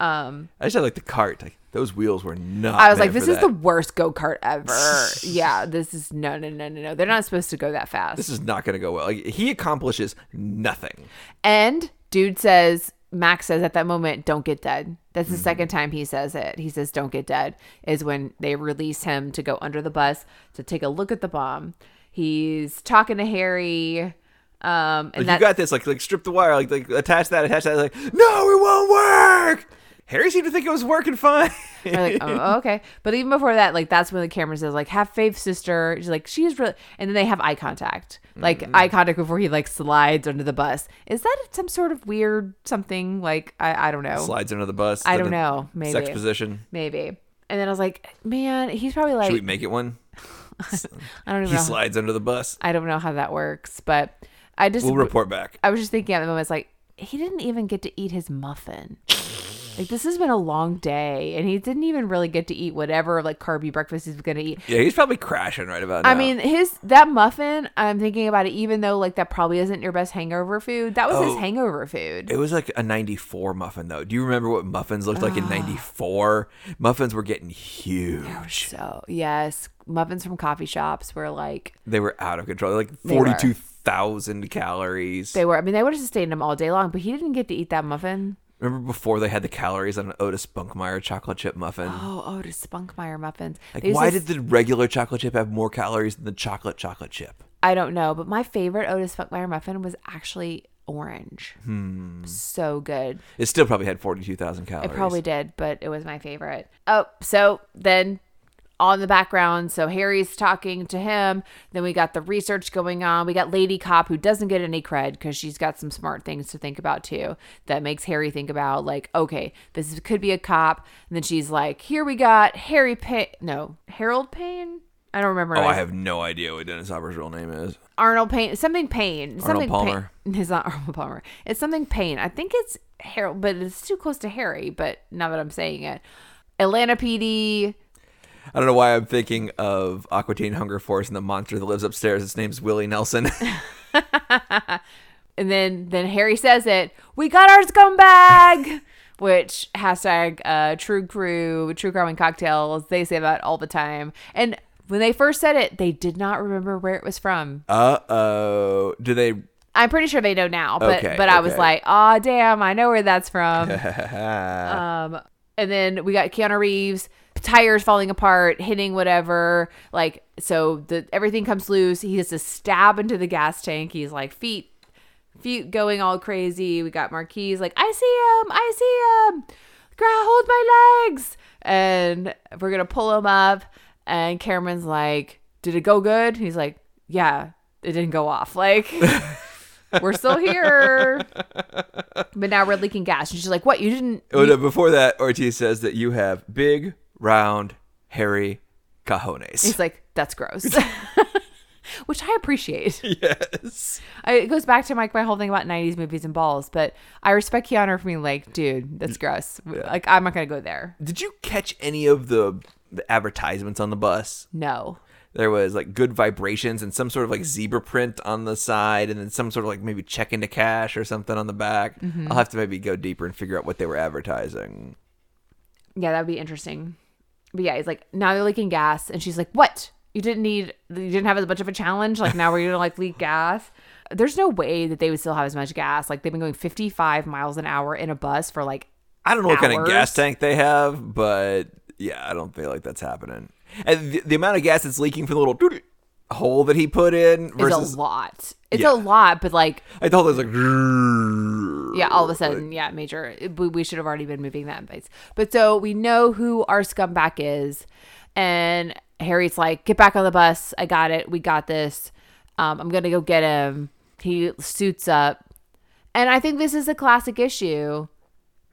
Um I just had like the cart. Like those wheels were not. I was like, this is the worst go kart ever. (laughs) yeah, this is no, no, no, no, no. They're not supposed to go that fast. This is not going to go well. Like he accomplishes nothing. And dude says, Max says at that moment, don't get dead. That's the second time he says it. He says, don't get dead, is when they release him to go under the bus to take a look at the bomb. He's talking to Harry. Um, and Like that, you got this. Like like strip the wire. Like like attach that. Attach that. Like no, it won't work. Harry seemed to think it was working fine. Like, oh, (laughs) okay. But even before that, like that's when the camera says, like, have faith, sister. She's like, she's really and then they have eye contact. Like Mm-hmm. eye contact before he like slides under the bus. Is that some sort of weird something? Like I, I don't know. Slides under the bus. I don't know. Maybe. Sex position. Maybe. And then I was like, man, he's probably like Should we make it one? (laughs) I don't even He know. slides under the bus. I don't know how that works, but I just We'll report back. I was just thinking at the moment, it's like he didn't even get to eat his muffin. Like this has been a long day, and he didn't even really get to eat whatever like carby breakfast he's gonna eat. Yeah, he's probably crashing right about now. I mean, his that muffin. I'm thinking about it, even though like that probably isn't your best hangover food. That was his Oh. hangover food. it was like a 94 muffin, though. Do you remember what muffins looked like in 94? Muffins were getting huge. so yes, muffins from coffee shops were like They were out of control. Like They were. 42,000 calories. they were. I mean, they would have sustained him all day long, but he didn't get to eat that muffin. Remember before they had the calories on an Otis Spunkmeyer chocolate chip muffin? Oh, Otis Spunkmeyer muffins. like, why to did the regular chocolate chip have more calories than the chocolate chocolate chip? I don't know, but my favorite Otis Spunkmeyer muffin was actually orange. Hmm. So good. It still probably had 42,000 calories. It probably did, but it was my favorite. Oh, so then on the background, so Harry's talking to him. Then we got the research going on. We got Lady Cop who doesn't get any cred because she's got some smart things to think about too. That makes Harry think about like, okay, this could be a cop. And then she's like, here we got Harry Payne. No, Harold Payne. I don't remember. Oh, I have no idea what Dennis Hopper's real name is. Arnold Payne, something Payne, something Palmer. Payne. (laughs) It's not Arnold Palmer. It's something Payne. I think it's Harold, but it's too close to Harry. But now that I'm saying it, Atlanta PD. I don't know why I'm thinking of Aqua Teen Hunger Force and the monster that lives upstairs. Its name's Willie Nelson. (laughs) (laughs) And then then Harry says it. We got our scumbag. Which hashtag uh, True Crew, True Crime and Cocktails. They say that all the time. And when they first said it, they did not remember where it was from. uh oh. Do they? I'm pretty sure they know now, but Okay, but I was like, oh damn, I know where that's from. (laughs) um, and then we got Keanu Reeves, tires falling apart, hitting whatever. Like so, the everything comes loose. He has to stab into the gas tank. He's like feet, feet going all crazy. We got Marquise like, I see him, I see him. Girl, hold my legs, and we're gonna pull him up. And Cameron's like, did it go good? He's like, yeah, it didn't go off. (laughs) Like. we're still here. But now we're leaking gas. And she's like, What? You didn't. Oh, no, before that, Ortiz says that you have big, round, hairy cajones. He's like, That's gross. (laughs) (laughs) Which I appreciate. yes. I, it goes back to my, my whole thing about 90s movies and balls. But I respect Keanu for being like, Dude, that's gross. Like, I'm not going to go there. Did you catch any of the, the advertisements on the bus? No. There was like good vibrations and some sort of like zebra print on the side, and then some sort of like maybe check into cash or something on the back. Mm-hmm. I'll have to maybe go deeper and figure out what they were advertising. Yeah, that would be interesting. But yeah, he's like, Now they're leaking gas. And she's like, What? You didn't need, you didn't have as much of a challenge? Like, now we're going to like leak gas? There's no way that they would still have as much gas. Like, they've been going 55 miles an hour in a bus for like I don't know what kind of gas tank they have, but yeah, I don't feel like that's happening. And the, the amount of gas that's leaking from the little hole that he put in is versus a lot. It's Yeah. a lot, but like, I thought it was like yeah, all of a sudden, yeah, major. We, we should have already been moving that place. But so we know who our scumbag is, and Harry's like, "Get back on the bus. I got it. We got this. Um, I'm gonna go get him." He suits up, and I think this is a classic issue.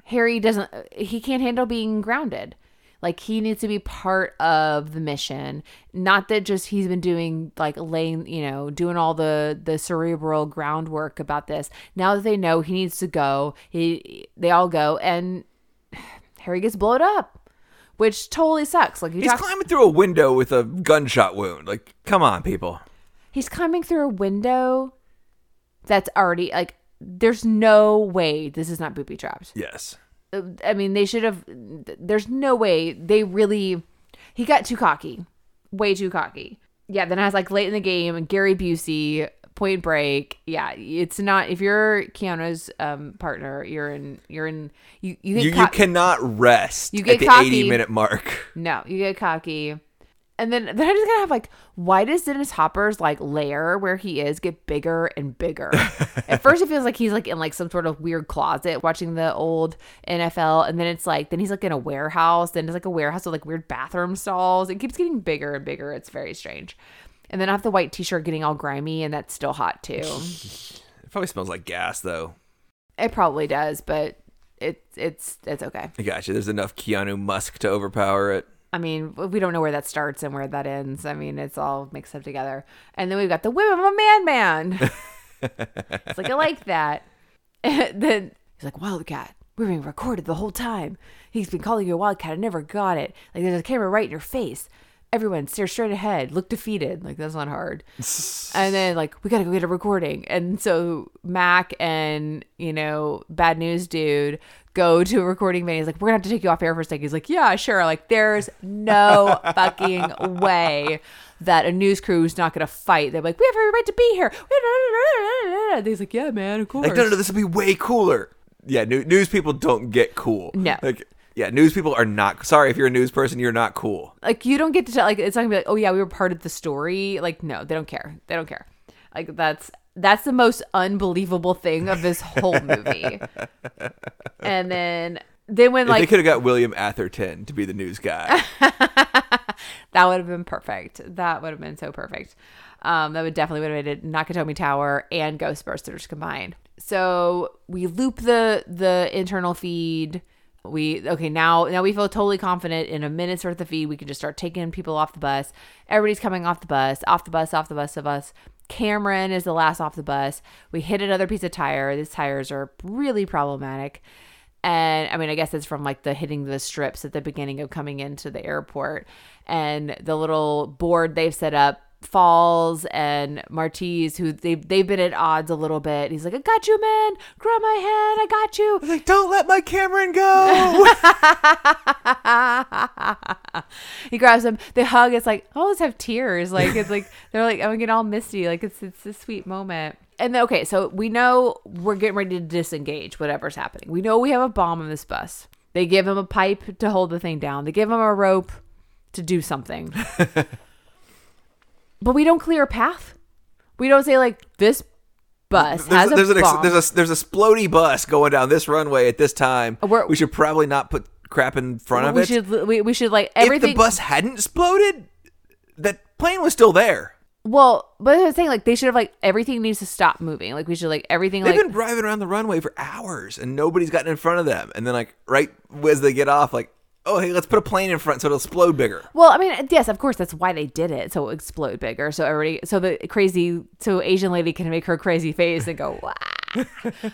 Harry doesn't. He can't handle being grounded. Like he needs to be part of the mission. Not that just he's been doing like laying, you know, doing all the the cerebral groundwork about this. Now that they know he needs to go, he they all go, and Harry gets blown up, which totally sucks. Like you He's talk- climbing through a window with a gunshot wound. Like, come on, people. he's climbing through a window that's already like. There's no way this is not booby trapped. Yes. I mean, they should have. There's no way they really. He got too cocky, way too cocky. Yeah. Then I was like late in the game, Gary Busey, Point Break. Yeah, it's not. If you're Keanu's um, partner, you're in. You're in. You you You, you cannot rest You get at the 80 minute mark. no, you get cocky. And then, then I just kind of have like, why does Dennis Hopper's like lair where he is get bigger and bigger? (laughs) At first, it feels like he's like in like some sort of weird closet watching the old NFL, and then it's like then he's like in a warehouse. Then it's like a warehouse with like weird bathroom stalls. It keeps getting bigger and bigger. It's very strange. And then I have the white T-shirt getting all grimy, and that's still hot too. (laughs) It probably smells like gas though. it probably does, but it it's it's okay. I gotcha. There's enough Keanu Musk to overpower it. I mean, we don't know where that starts and where that ends. I mean, it's all mixed up together. And then we've got the women of a man man. (laughs) it's like, I like that. (laughs) And then he's like, Wildcat, we're being recorded the whole time. He's been calling you a wildcat. I never got it. Like, there's a camera right in your face. Everyone stare straight ahead, look defeated. Like, that's not hard. (laughs) and then, like, we got to go get a recording. And so Mac and, you know, Bad News Dude go to a recording venue. He's like, we're going to have to take you off air for a second. He's like, yeah, sure. Like, there's no (laughs) fucking way that a news crew is not going to fight. They're like, we have every right to be here. And (laughs) he's like, yeah, man, of course. Like, no, no, this would be way cooler. Yeah, new, news people don't get cool. No. Like, yeah, news people are not. Sorry, if you're a news person, you're not cool. like you don't get to tell like it's not gonna be like oh yeah we were part of the story like no they don't care they don't care like that's that's the most unbelievable thing of this whole movie. (laughs) And then then when If they could have got William Atherton to be the news guy. (laughs) that would have been perfect. That would have been so perfect. Um that would definitely would have made it nakatomi tower and ghostbusters combined. So we loop the the internal feed. We okay now now we feel totally confident in a minute's worth of feed we can just start taking people off the bus. Everybody's coming off the bus off the bus off the bus of us cameron is the last off the bus. We hit another piece of tire. These tires are really problematic. And I mean, I guess it's from like the hitting the strips at the beginning of coming into the airport. And the little board they've set up falls and Martise, who they've, they've been at odds a little bit. He's like, I got you, man. Grab my hand. I got you. like, don't let my Cameron go. (laughs) he grabs him. They hug. It's like, I almost have tears. Like, it's like, (laughs) they're like, oh, I'm getting all misty. Like, it's, it's a sweet moment. And then, okay, so we know we're getting ready to disengage whatever's happening. We know we have a bomb on this bus. They give him a pipe to hold the thing down. They give him a rope to do something. (laughs) but we don't clear a path. We don't say like this bus there's, has a there's, an bomb. there's a there's a splody bus going down this runway at this time. We're- we should probably not put crap in front of we it. should we, we should like if everything. the bus hadn't exploded, that plane was still there. well, but I was saying like they should have like everything needs to stop moving. Like we should like everything They've like been driving around the runway for hours and nobody's gotten in front of them. And then like right as they get off, like, oh hey, let's put a plane in front so it'll explode bigger. Well, I mean, yes, of course, that's why they did it, so it explode bigger, so everybody, so the crazy, so Asian lady can make her crazy face and go (laughs) wow,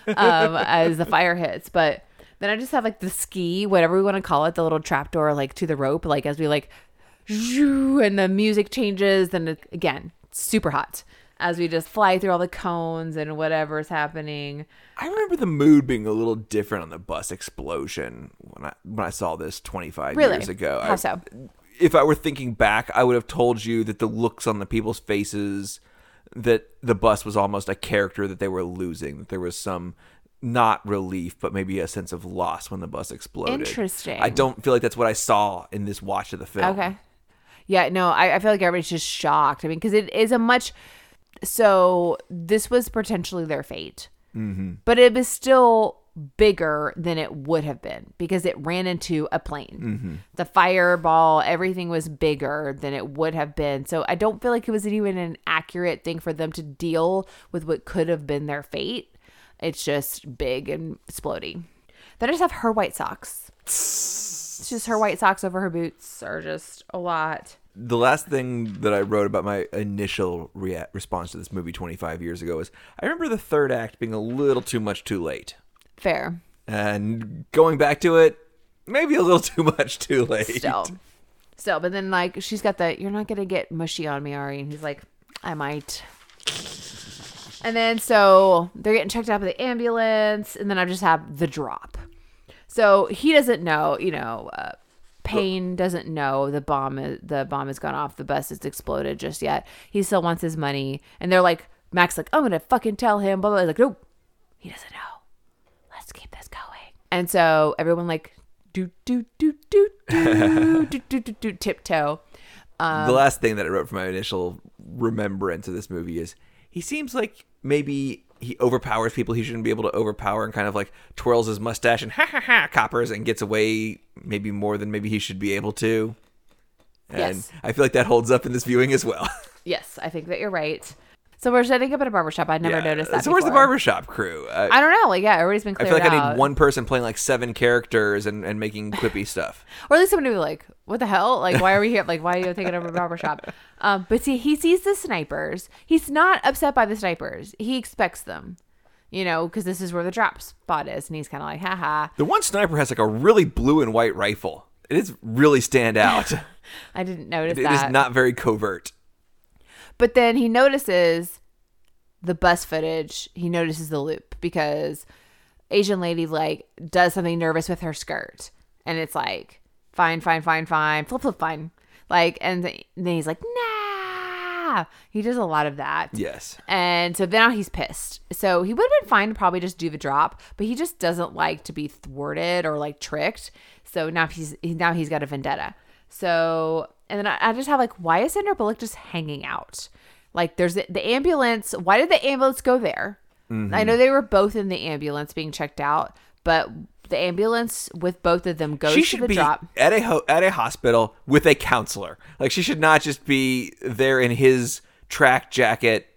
um, as the fire hits. But then I just have like the ski, whatever we want to call it, the little trapdoor, like to the rope, like as we like, and the music changes, it, again, super hot as we just fly through all the cones and whatever's happening. I remember the mood being a little different on the bus explosion when I when I saw this 25 Really? years ago. How I- so? If I were thinking back, I would have told you that the looks on the people's faces that the bus was almost a character that they were losing, that there was some not relief, but maybe a sense of loss when the bus exploded. Interesting. I don't feel like that's what I saw in this watch of the film. Okay. Yeah, no, I, I feel like everybody's just shocked. I mean, because it is a much. So this was potentially their fate, mm-hmm. but it was still bigger than it would have been because it ran into a plane. The fireball, everything was bigger than it would have been. So I don't feel like it was even an accurate thing for them to deal with what could have been their fate. It's just big and exploding. Then I just have her white socks. It's just her white socks over her boots are just a lot. The last thing that I wrote about my initial rea- response to this movie 25 years ago is I remember the third act being a little too much too late. Fair. And going back to it, maybe a little (laughs) too much too late. Still. Still. But then, like, she's got the, you're not going to get mushy on me, Ari. And he's like, I might. And then, so they're getting checked out by the ambulance. And then I just have the drop. So he doesn't know, you know, uh, Payne doesn't know the bomb is, the bomb has gone off, the bus has exploded just yet. He still wants his money, and they're like, Max, like, I'm gonna fucking tell him. Blah blah. He's like, nope, he doesn't know. Let's keep this going. And so everyone like do do do do do (laughs) do do do do tiptoe the um, last thing that I wrote for my initial remembrance of this movie is he seems like maybe he overpowers people he shouldn't be able to overpower and kind of like twirls his mustache and ha ha ha coppers and gets away maybe more than maybe he should be able to. And Yes. I feel like that holds up in this viewing as well. (laughs) Yes, I think that you're right. So we're setting up at a barbershop. I'd never Yeah. noticed that. So where's the before. barbershop crew? I, I don't know. Like, yeah, everybody's been I feel like I need one person playing like seven characters and, and making quippy (laughs) stuff. Or at least somebody be like, what the hell? Like, why are we here? Like, why are you taking over a barbershop? (laughs) Um, but see, he sees the snipers. He's not upset by the snipers. He expects them, you know, because this is where the drop spot is. And he's kind of like, haha. The one sniper has like a really blue and white rifle. It is really stand out. (laughs) I didn't notice is that. not very covert. But then he notices the bus footage. He notices the loop because Asian lady like does something nervous with her skirt, and it's like fine, fine, fine, fine, flip, flip, fine. Like, and th- then he's like, nah. He does a lot of that. Yes. And so now he's pissed. So he would have been fine to probably just do the drop, but he just doesn't like to be thwarted or like tricked. So now he's now he's got a vendetta. So and then I, I just have like, why is Sandra Bullock just hanging out? Like there's the, the ambulance. Why did the ambulance go there? I know mm-hmm. they were both in the ambulance being checked out, but the ambulance with both of them goes She to should the be drop. at a ho- at a hospital with a counselor. Like she should not just be there in his track jacket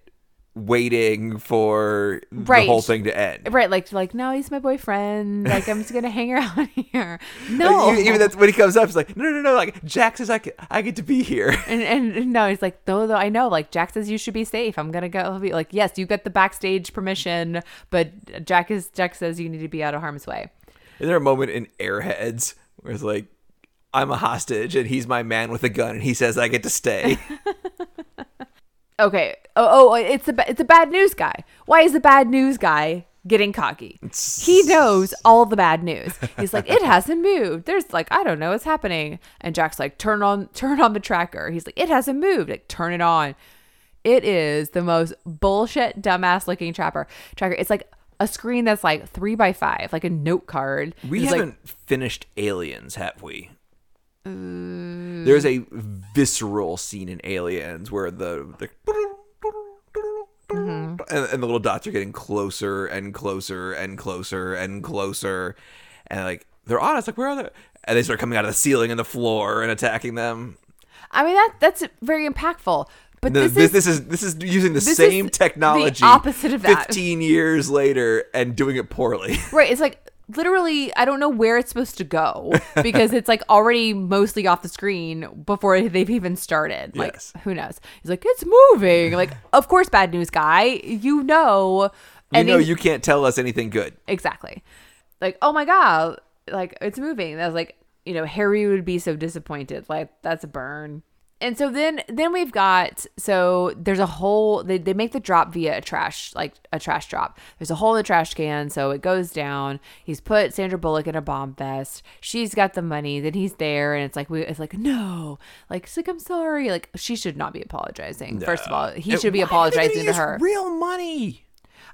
waiting for Right. the whole thing to end. Right, like like no, he's my boyfriend. Like I'm just gonna (laughs) hang around (laughs) here. No, even, even that's when he comes up, he's like, no, no, no. Like Jack says, I get, I get to be here. (laughs) And, and no, he's like, no, no, I know. Like Jack says, you should be safe. I'm gonna go. Be like, yes, you get the backstage permission, but Jack is Jack says you need to be out of harm's way. Is there a moment in Airheads where it's like, I'm a hostage and he's my man with a gun and he says I get to stay? Okay. Oh, oh, oh it's the ba- it's a bad news guy. Why is the bad news guy getting cocky? He (laughs) knows all the bad news. He's like, it hasn't moved. There's like, I don't know what's happening. And Jack's like, turn on turn on the tracker. He's like, it hasn't moved. Like, turn it on. It is the most bullshit, dumbass looking trapper tracker. It's like a screen that's like three by five, like a note card. We It's like- haven't finished Aliens, have we? Uh, There's a visceral scene in Aliens where the, the mm-hmm. and, and the little dots are getting closer and closer and closer and closer, and like they're on us, like where are they? And they start coming out of the ceiling and the floor and attacking them. I mean that that's very impactful. But No, this, this, is this is this is using the same is the technology, opposite of that. Fifteen years later, and doing it poorly. right. It's like literally, I don't know where it's supposed to go (laughs) because it's like already mostly off the screen before they've even started. Like Yes. who knows? He's like, it's moving. Like of course, bad news guy. You know, You know, you can't tell us anything good. exactly. Like oh my god, like it's moving. That was like you know Harry would be so disappointed. Like that's a burn. And so then then we've got so there's a hole they, they make the drop via a trash like a trash drop. There's a hole in the trash can, so it goes down. He's put Sandra Bullock in a bomb vest. She's got the money. Then he's there, and it's like we it's like no, like it's like I'm sorry. Like she should not be apologizing. First of all, he And should be why are they gonna apologizing to her. Real money.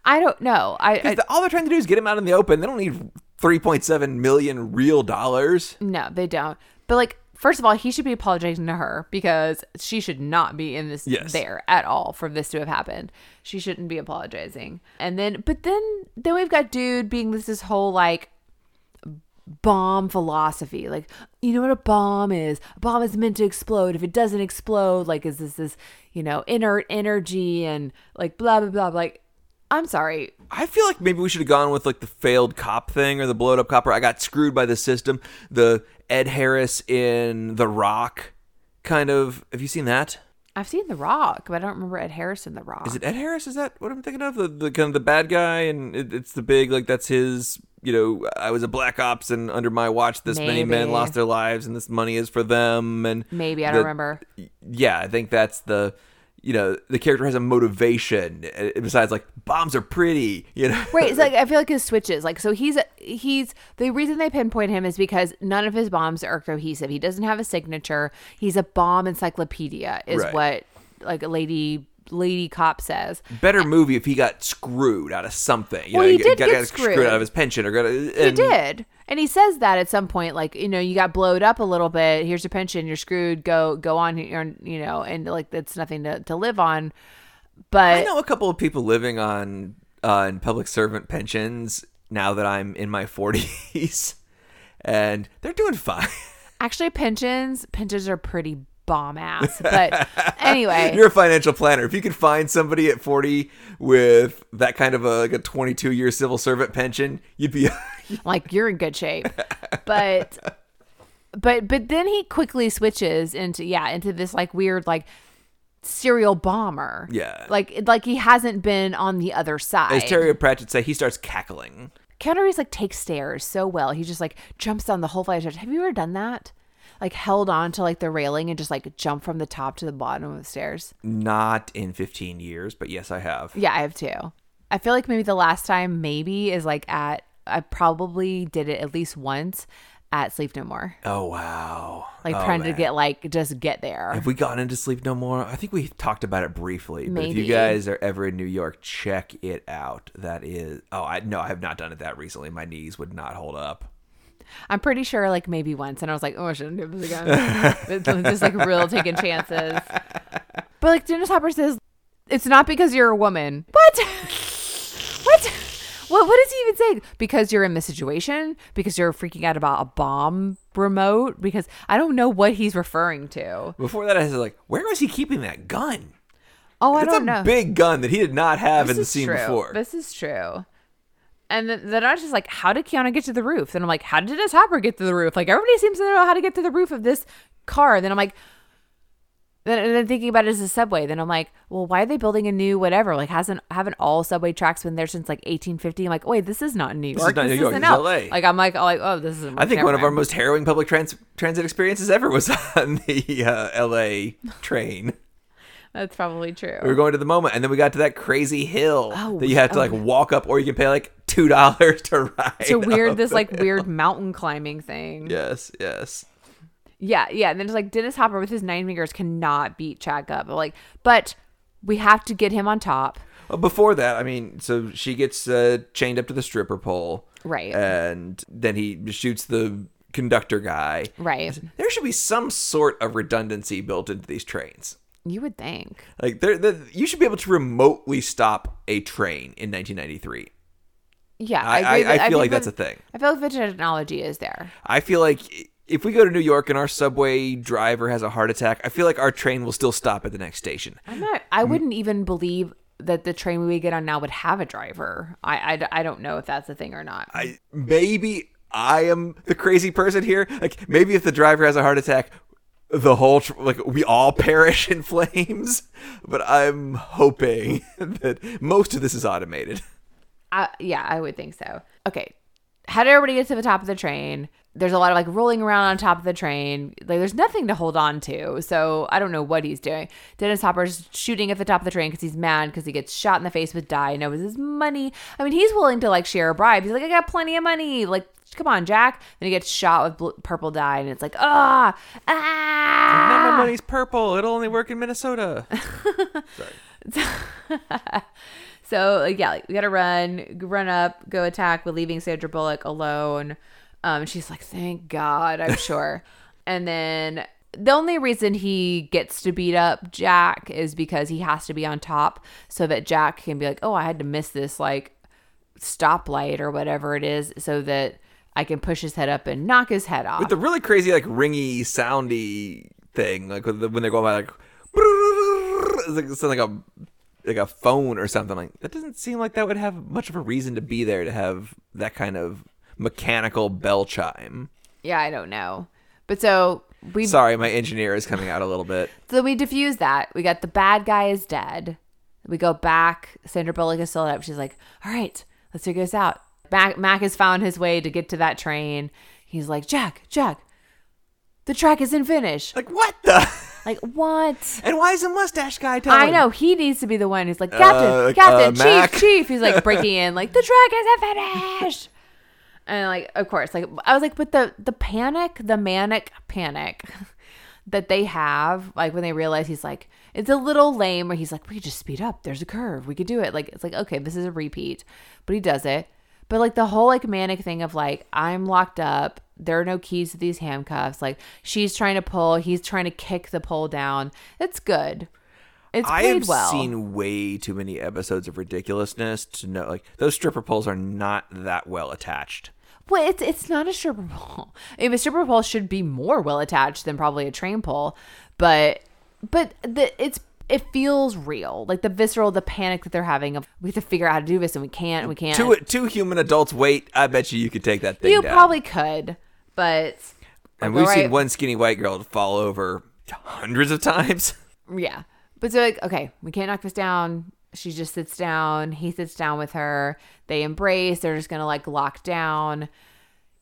I don't know. I, I Because all they're trying to do is get him out in the open. They don't need 3.7 million real dollars. No, they don't. But like, first of all, he should be apologizing to her because she should not be in this Yes. there at all for this to have happened. She shouldn't be apologizing. And then, but then, then we've got dude being this this whole like bomb philosophy. Like, you know what a bomb is? A bomb is meant to explode. If it doesn't explode, like, is this this you know inert energy and like blah blah blah. Like, I'm sorry. I feel like maybe we should have gone with like the failed cop thing or the blowed up cop. Or I got screwed by the system. The Ed Harris in The Rock kind of. Have you seen that? I've seen The Rock, but I don't remember Ed Harris in The Rock. Is it Ed Harris? Is that what I'm thinking of? The, the kind of the bad guy, and it, it's the big like that's his. You know, I was a black ops, and under my watch, this many men lost their lives, and this money is for them. And Maybe I the- don't remember. yeah, I think that's the you know the character has a motivation uh, besides like bombs are pretty. You know, Right, it's like (laughs) I feel like his switches. Like so he's he's the reason they pinpoint him is because none of his bombs are cohesive. He doesn't have a signature. He's a bomb encyclopedia is Right. what like a Lady lady cop says. Better movie if he got screwed out of something. You Well, know, he did got, get got screwed. out of his pension or got. He And did. And he says that at some point, like, you know, you got blowed up a little bit. Here's your pension. You're screwed. Go, go on. You know, and like, that's nothing to, to live on. But I know a couple of people living on uh, in public servant pensions now that I'm in my 40s, (laughs) and they're doing fine. actually, pensions, pensions are pretty bomb ass. (laughs) But anyway, You're a financial planner. If you could find somebody at 40 with that kind of a like a 22 year civil servant pension, you'd be. (laughs) like you're in good shape but but but then he quickly switches into yeah into this like weird like serial bomber Yeah. like like he hasn't been on the other side As Terry Pratchett say, he starts cackling. Keanu Reeves like takes stairs so well he just like jumps down the whole flight of stairs have you ever done that like held on to like the railing and just like jump from the top to the bottom of the stairs Not in 15 years, but yes, I have. yeah i have too i feel like maybe the last time maybe is like at i probably did it at least once at sleep no more Oh wow! like Oh, trying to get like just get there. Have we gotten into Sleep No More? I think we talked about it briefly. But if you guys are ever in New York, check it out. That is. Oh, I no, I have not done it that recently. My knees would not hold up. I'm pretty sure like maybe once, and I was like, oh, I shouldn't do this again. (laughs) it's just like real taking chances. But like Dennis Hopper says, it's not because you're a woman. What? what? What? What does he even say? Because you're in this situation? Because you're freaking out about a bomb remote? Because I don't know what he's referring to. Before that, I was like, where was he keeping that gun? Oh, I don't a know. big gun that he did not have in the scene true. before. This is true. And then, then I was just like, how did Keanu get to the roof? Then I'm like, how did Dennis Hopper get to the roof? Like everybody seems to know how to get to the roof of this car. And then I'm like, then, and then thinking about it as a subway. Then I'm like, well, why are they building a new whatever? Like, hasn't haven't all subway tracks been there since like 1850? I'm like, wait, this is not New York. is not New York, this is LA. Like I'm like, oh, like oh, this is. I think one of our most harrowing public trans- transit experiences ever was (laughs) on the uh, L.A. train. That's probably true. We were going to the moment, and then we got to that crazy hill Oh, that you have to like walk up, or you can pay like two dollars to ride. so weird. This like hill. weird mountain climbing thing. Yes, yes. Yeah, yeah. And then it's like Dennis Hopper with his nine fingers cannot beat Chad Gubb. Like, but we have to get him on top. Well, before that, I mean, so she gets uh, chained up to the stripper pole, Right. And then he shoots the conductor guy. Right. There should be some sort of redundancy built into these trains. You would think. Like, there, there- you should be able to remotely stop a train in 1993. Yeah, I, I, that- I feel like that's a thing. I feel like the technology is there. I feel like if we go to New York and our subway driver has a heart attack, I feel like our train will still stop at the next station. I'm not. I wouldn't even believe that the train we get on now would have a driver. I, I, I don't know if that's a thing or not. I maybe I am the crazy person here. Like maybe if the driver has a heart attack, the whole tr- like we all perish in flames. But I'm hoping (laughs) that most of this is automated. I, yeah, I would think so. Okay. How did everybody get to the top of the train? There's a lot of like rolling around on top of the train. Like there's nothing to hold on to. So I don't know what he's doing. Dennis Hopper's shooting at the top of the train because he's mad because he gets shot in the face with dye and it was his money. I mean, he's willing to like share a bribe. He's like, I got plenty of money. Like, come on, Jack. Then he gets shot with purple dye and it's like, ah, ah. My money's purple. It'll only work in Minnesota. (laughs) So like, yeah, like, we gotta run, run up, go attack. We're leaving Sandra Bullock alone. Um, she's like, thank God, I'm (laughs) sure. and then the only reason he gets to beat up Jack is because he has to be on top, so that Jack can be like, oh, I had to miss this like stoplight or whatever it is, so that I can push his head up and knock his head off. With the really crazy like ringy soundy thing, like with the, when they're going by like, it's like, like a like a phone or something like that. Doesn't seem like that would have much of a reason to be there to have that kind of mechanical bell chime. yeah, I don't know, but so we Sorry, my engineer is coming out a little bit. (laughs) So we diffuse that. We got the bad guy is dead. We go back. Sandra Bullock is still up. She's like, all right, let's figure this out. Mac, Mac has found his way to get to that train. He's like, Jack, Jack, the track isn't finished. Like what the? Like, what? And why is the mustache guy telling? I know he needs to be the one who's like, Captain, Uh, Captain, uh, Chief, Mac." Chief. He's like breaking (laughs) in, like the track isn't finished. And like, of course, like I was like, but the the panic, the manic panic (laughs) that they have, like when they realize he's like, it's a little lame where he's like, we could just speed up. There's a curve. We could do it. Like, it's like, okay, this is a repeat, but he does it. But like the whole like manic thing of like, I'm locked up. There are no keys to these handcuffs. Like, she's trying to pull, he's trying to kick the pole down. It's good. It's I have well. seen way too many episodes of ridiculousness to know like those stripper poles are not that well attached. Well, it's it's not a stripper pole. (laughs) I mean, a stripper pole should be more well attached than probably a train pole, but but the it's it feels real, like the visceral, the panic that they're having of we have to figure out how to do this and we can't, and we can't. Two two human adults wait. I bet you you could take that thing you down. probably could, but and we've seen one skinny white girl fall over hundreds of times. (laughs) Yeah. But so like, okay, we can't knock this down. She just sits down. He sits down with her. They embrace. They're just gonna like lock down.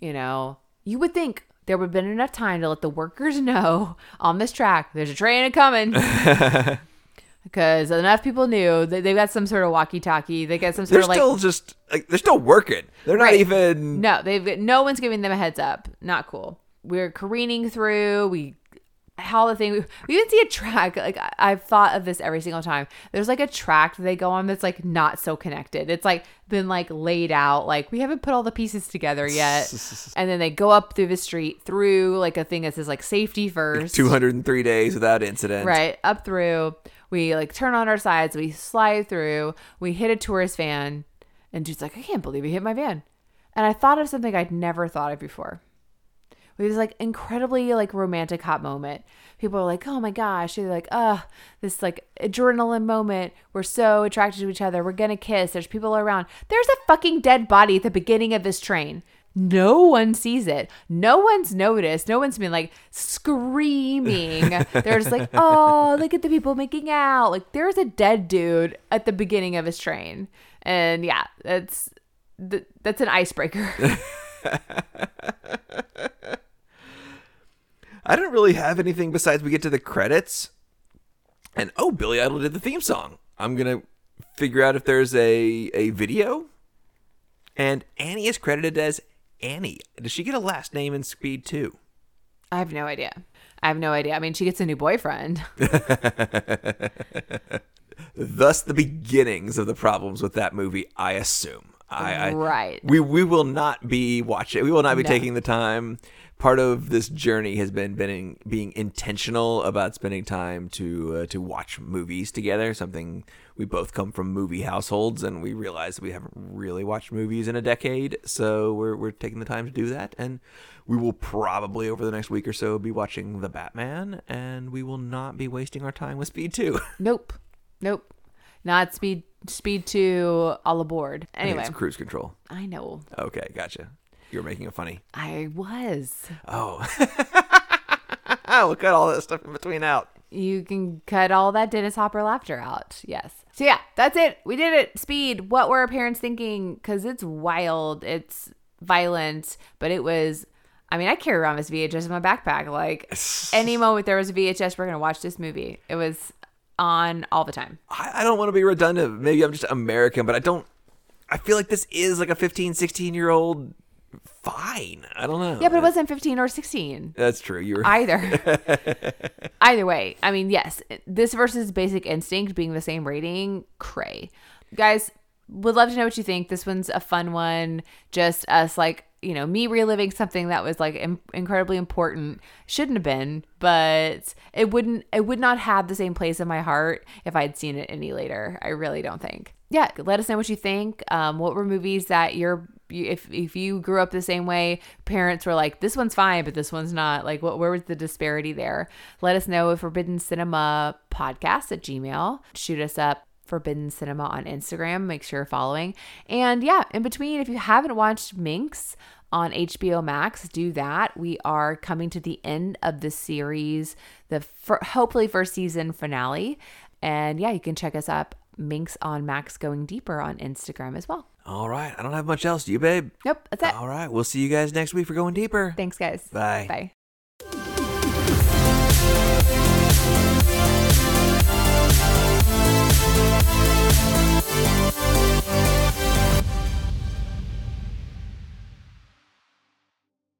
You know, you would think there would have been enough time to let the workers (laughs) know on this track there's a train coming. (laughs) Because enough people knew that they've got some sort of walkie-talkie. They got some sort They're of like still just like they're still working. They're not Right. even. no, they've no one's giving them a heads up. Not cool. We're careening through. We how the thing we, we even see a track like I, I've thought of this every single time. There's like a track that they go on that's like not so connected. It's like been like laid out like we haven't put all the pieces together yet. (laughs) and then they go up through the street through like a thing that says like safety first. 203 days without incident. Right, up through. We like turn on our sides, we slide through, we hit a tourist van, and dude's like, I can't believe you hit my van. And I thought of something I'd never thought of before. It was like incredibly like romantic hot moment. People are like, oh my gosh. They're like, uh, this like adrenaline moment. We're so attracted to each other. We're gonna kiss. There's people around. There's a fucking dead body at the beginning of this train. No one sees it. No one's noticed. No one's been like screaming. (laughs) They're just like, oh, look at the people making out. Like there's a dead dude at the beginning of his train. And yeah, that's th- that's an icebreaker. (laughs) I don't really have anything besides we get to the credits. And oh, Billy Idol did the theme song. I'm gonna figure out if there's a a video. And Annie is credited as Annie. Does she get a last name in Speed 2? I have no idea. I have no idea. I mean, she gets a new boyfriend. (laughs) Thus, the beginnings of the problems with that movie, I assume. I, I Right. We we will not be watching. We will not be No. taking the time. Part of this journey has been being being intentional about spending time to uh, to watch movies together. Something we both come from movie households, and we realize we haven't really watched movies in a decade. So we're we're taking the time to do that, and we will probably over the next week or so be watching the Batman, and we will not be wasting our time with Speed Two. (laughs) Nope. Nope. Not speed speed two all aboard. I Anyway, it's cruise control. I know. Okay, gotcha. You were making it funny. I was. Oh. (laughs) we'll cut all that stuff in between out. You can cut all that Dennis Hopper laughter out. Yes. So yeah, that's it. We did it. Speed. What were our parents thinking? Because it's wild. It's violent, but it was. I mean, I carry around this VHS in my backpack. Like (laughs) any moment there was a VHS, we're gonna watch this movie. It was on all the time. I, I don't want to be redundant. Maybe I'm just American, but I don't. I feel like this is like a 15, 16 year old. Fine. I don't know. Yeah, but it wasn't 15 or 16. That's true. You were. either. (laughs) either way, I mean, yes, this versus Basic Instinct being the same rating, cray. Guys, would love to know what you think. This one's a fun one. Just us, like, you know, me reliving something that was like Im- incredibly important. Shouldn't have been, but it wouldn't, it would not have the same place in my heart if I'd seen it any later. I really don't think. Yeah, let us know what you think. Um, what were movies that you're if if you grew up the same way, parents were like, "This one's fine, but this one's not." Like, what where was the disparity there? Let us know Forbidden Cinema Podcast at Gmail. Shoot us up Forbidden Cinema on Instagram. Make sure you're following. And yeah, in between, if you haven't watched Minx on HBO Max, do that. We are coming to the end of the series, the fir- hopefully first season finale. And yeah, you can check us up Minx on Max Going Deeper on Instagram as well. All right. I don't have much else. Do you, babe? Nope, that's it. All right. We'll see you guys next week for going deeper. Thanks, guys. Bye. Bye.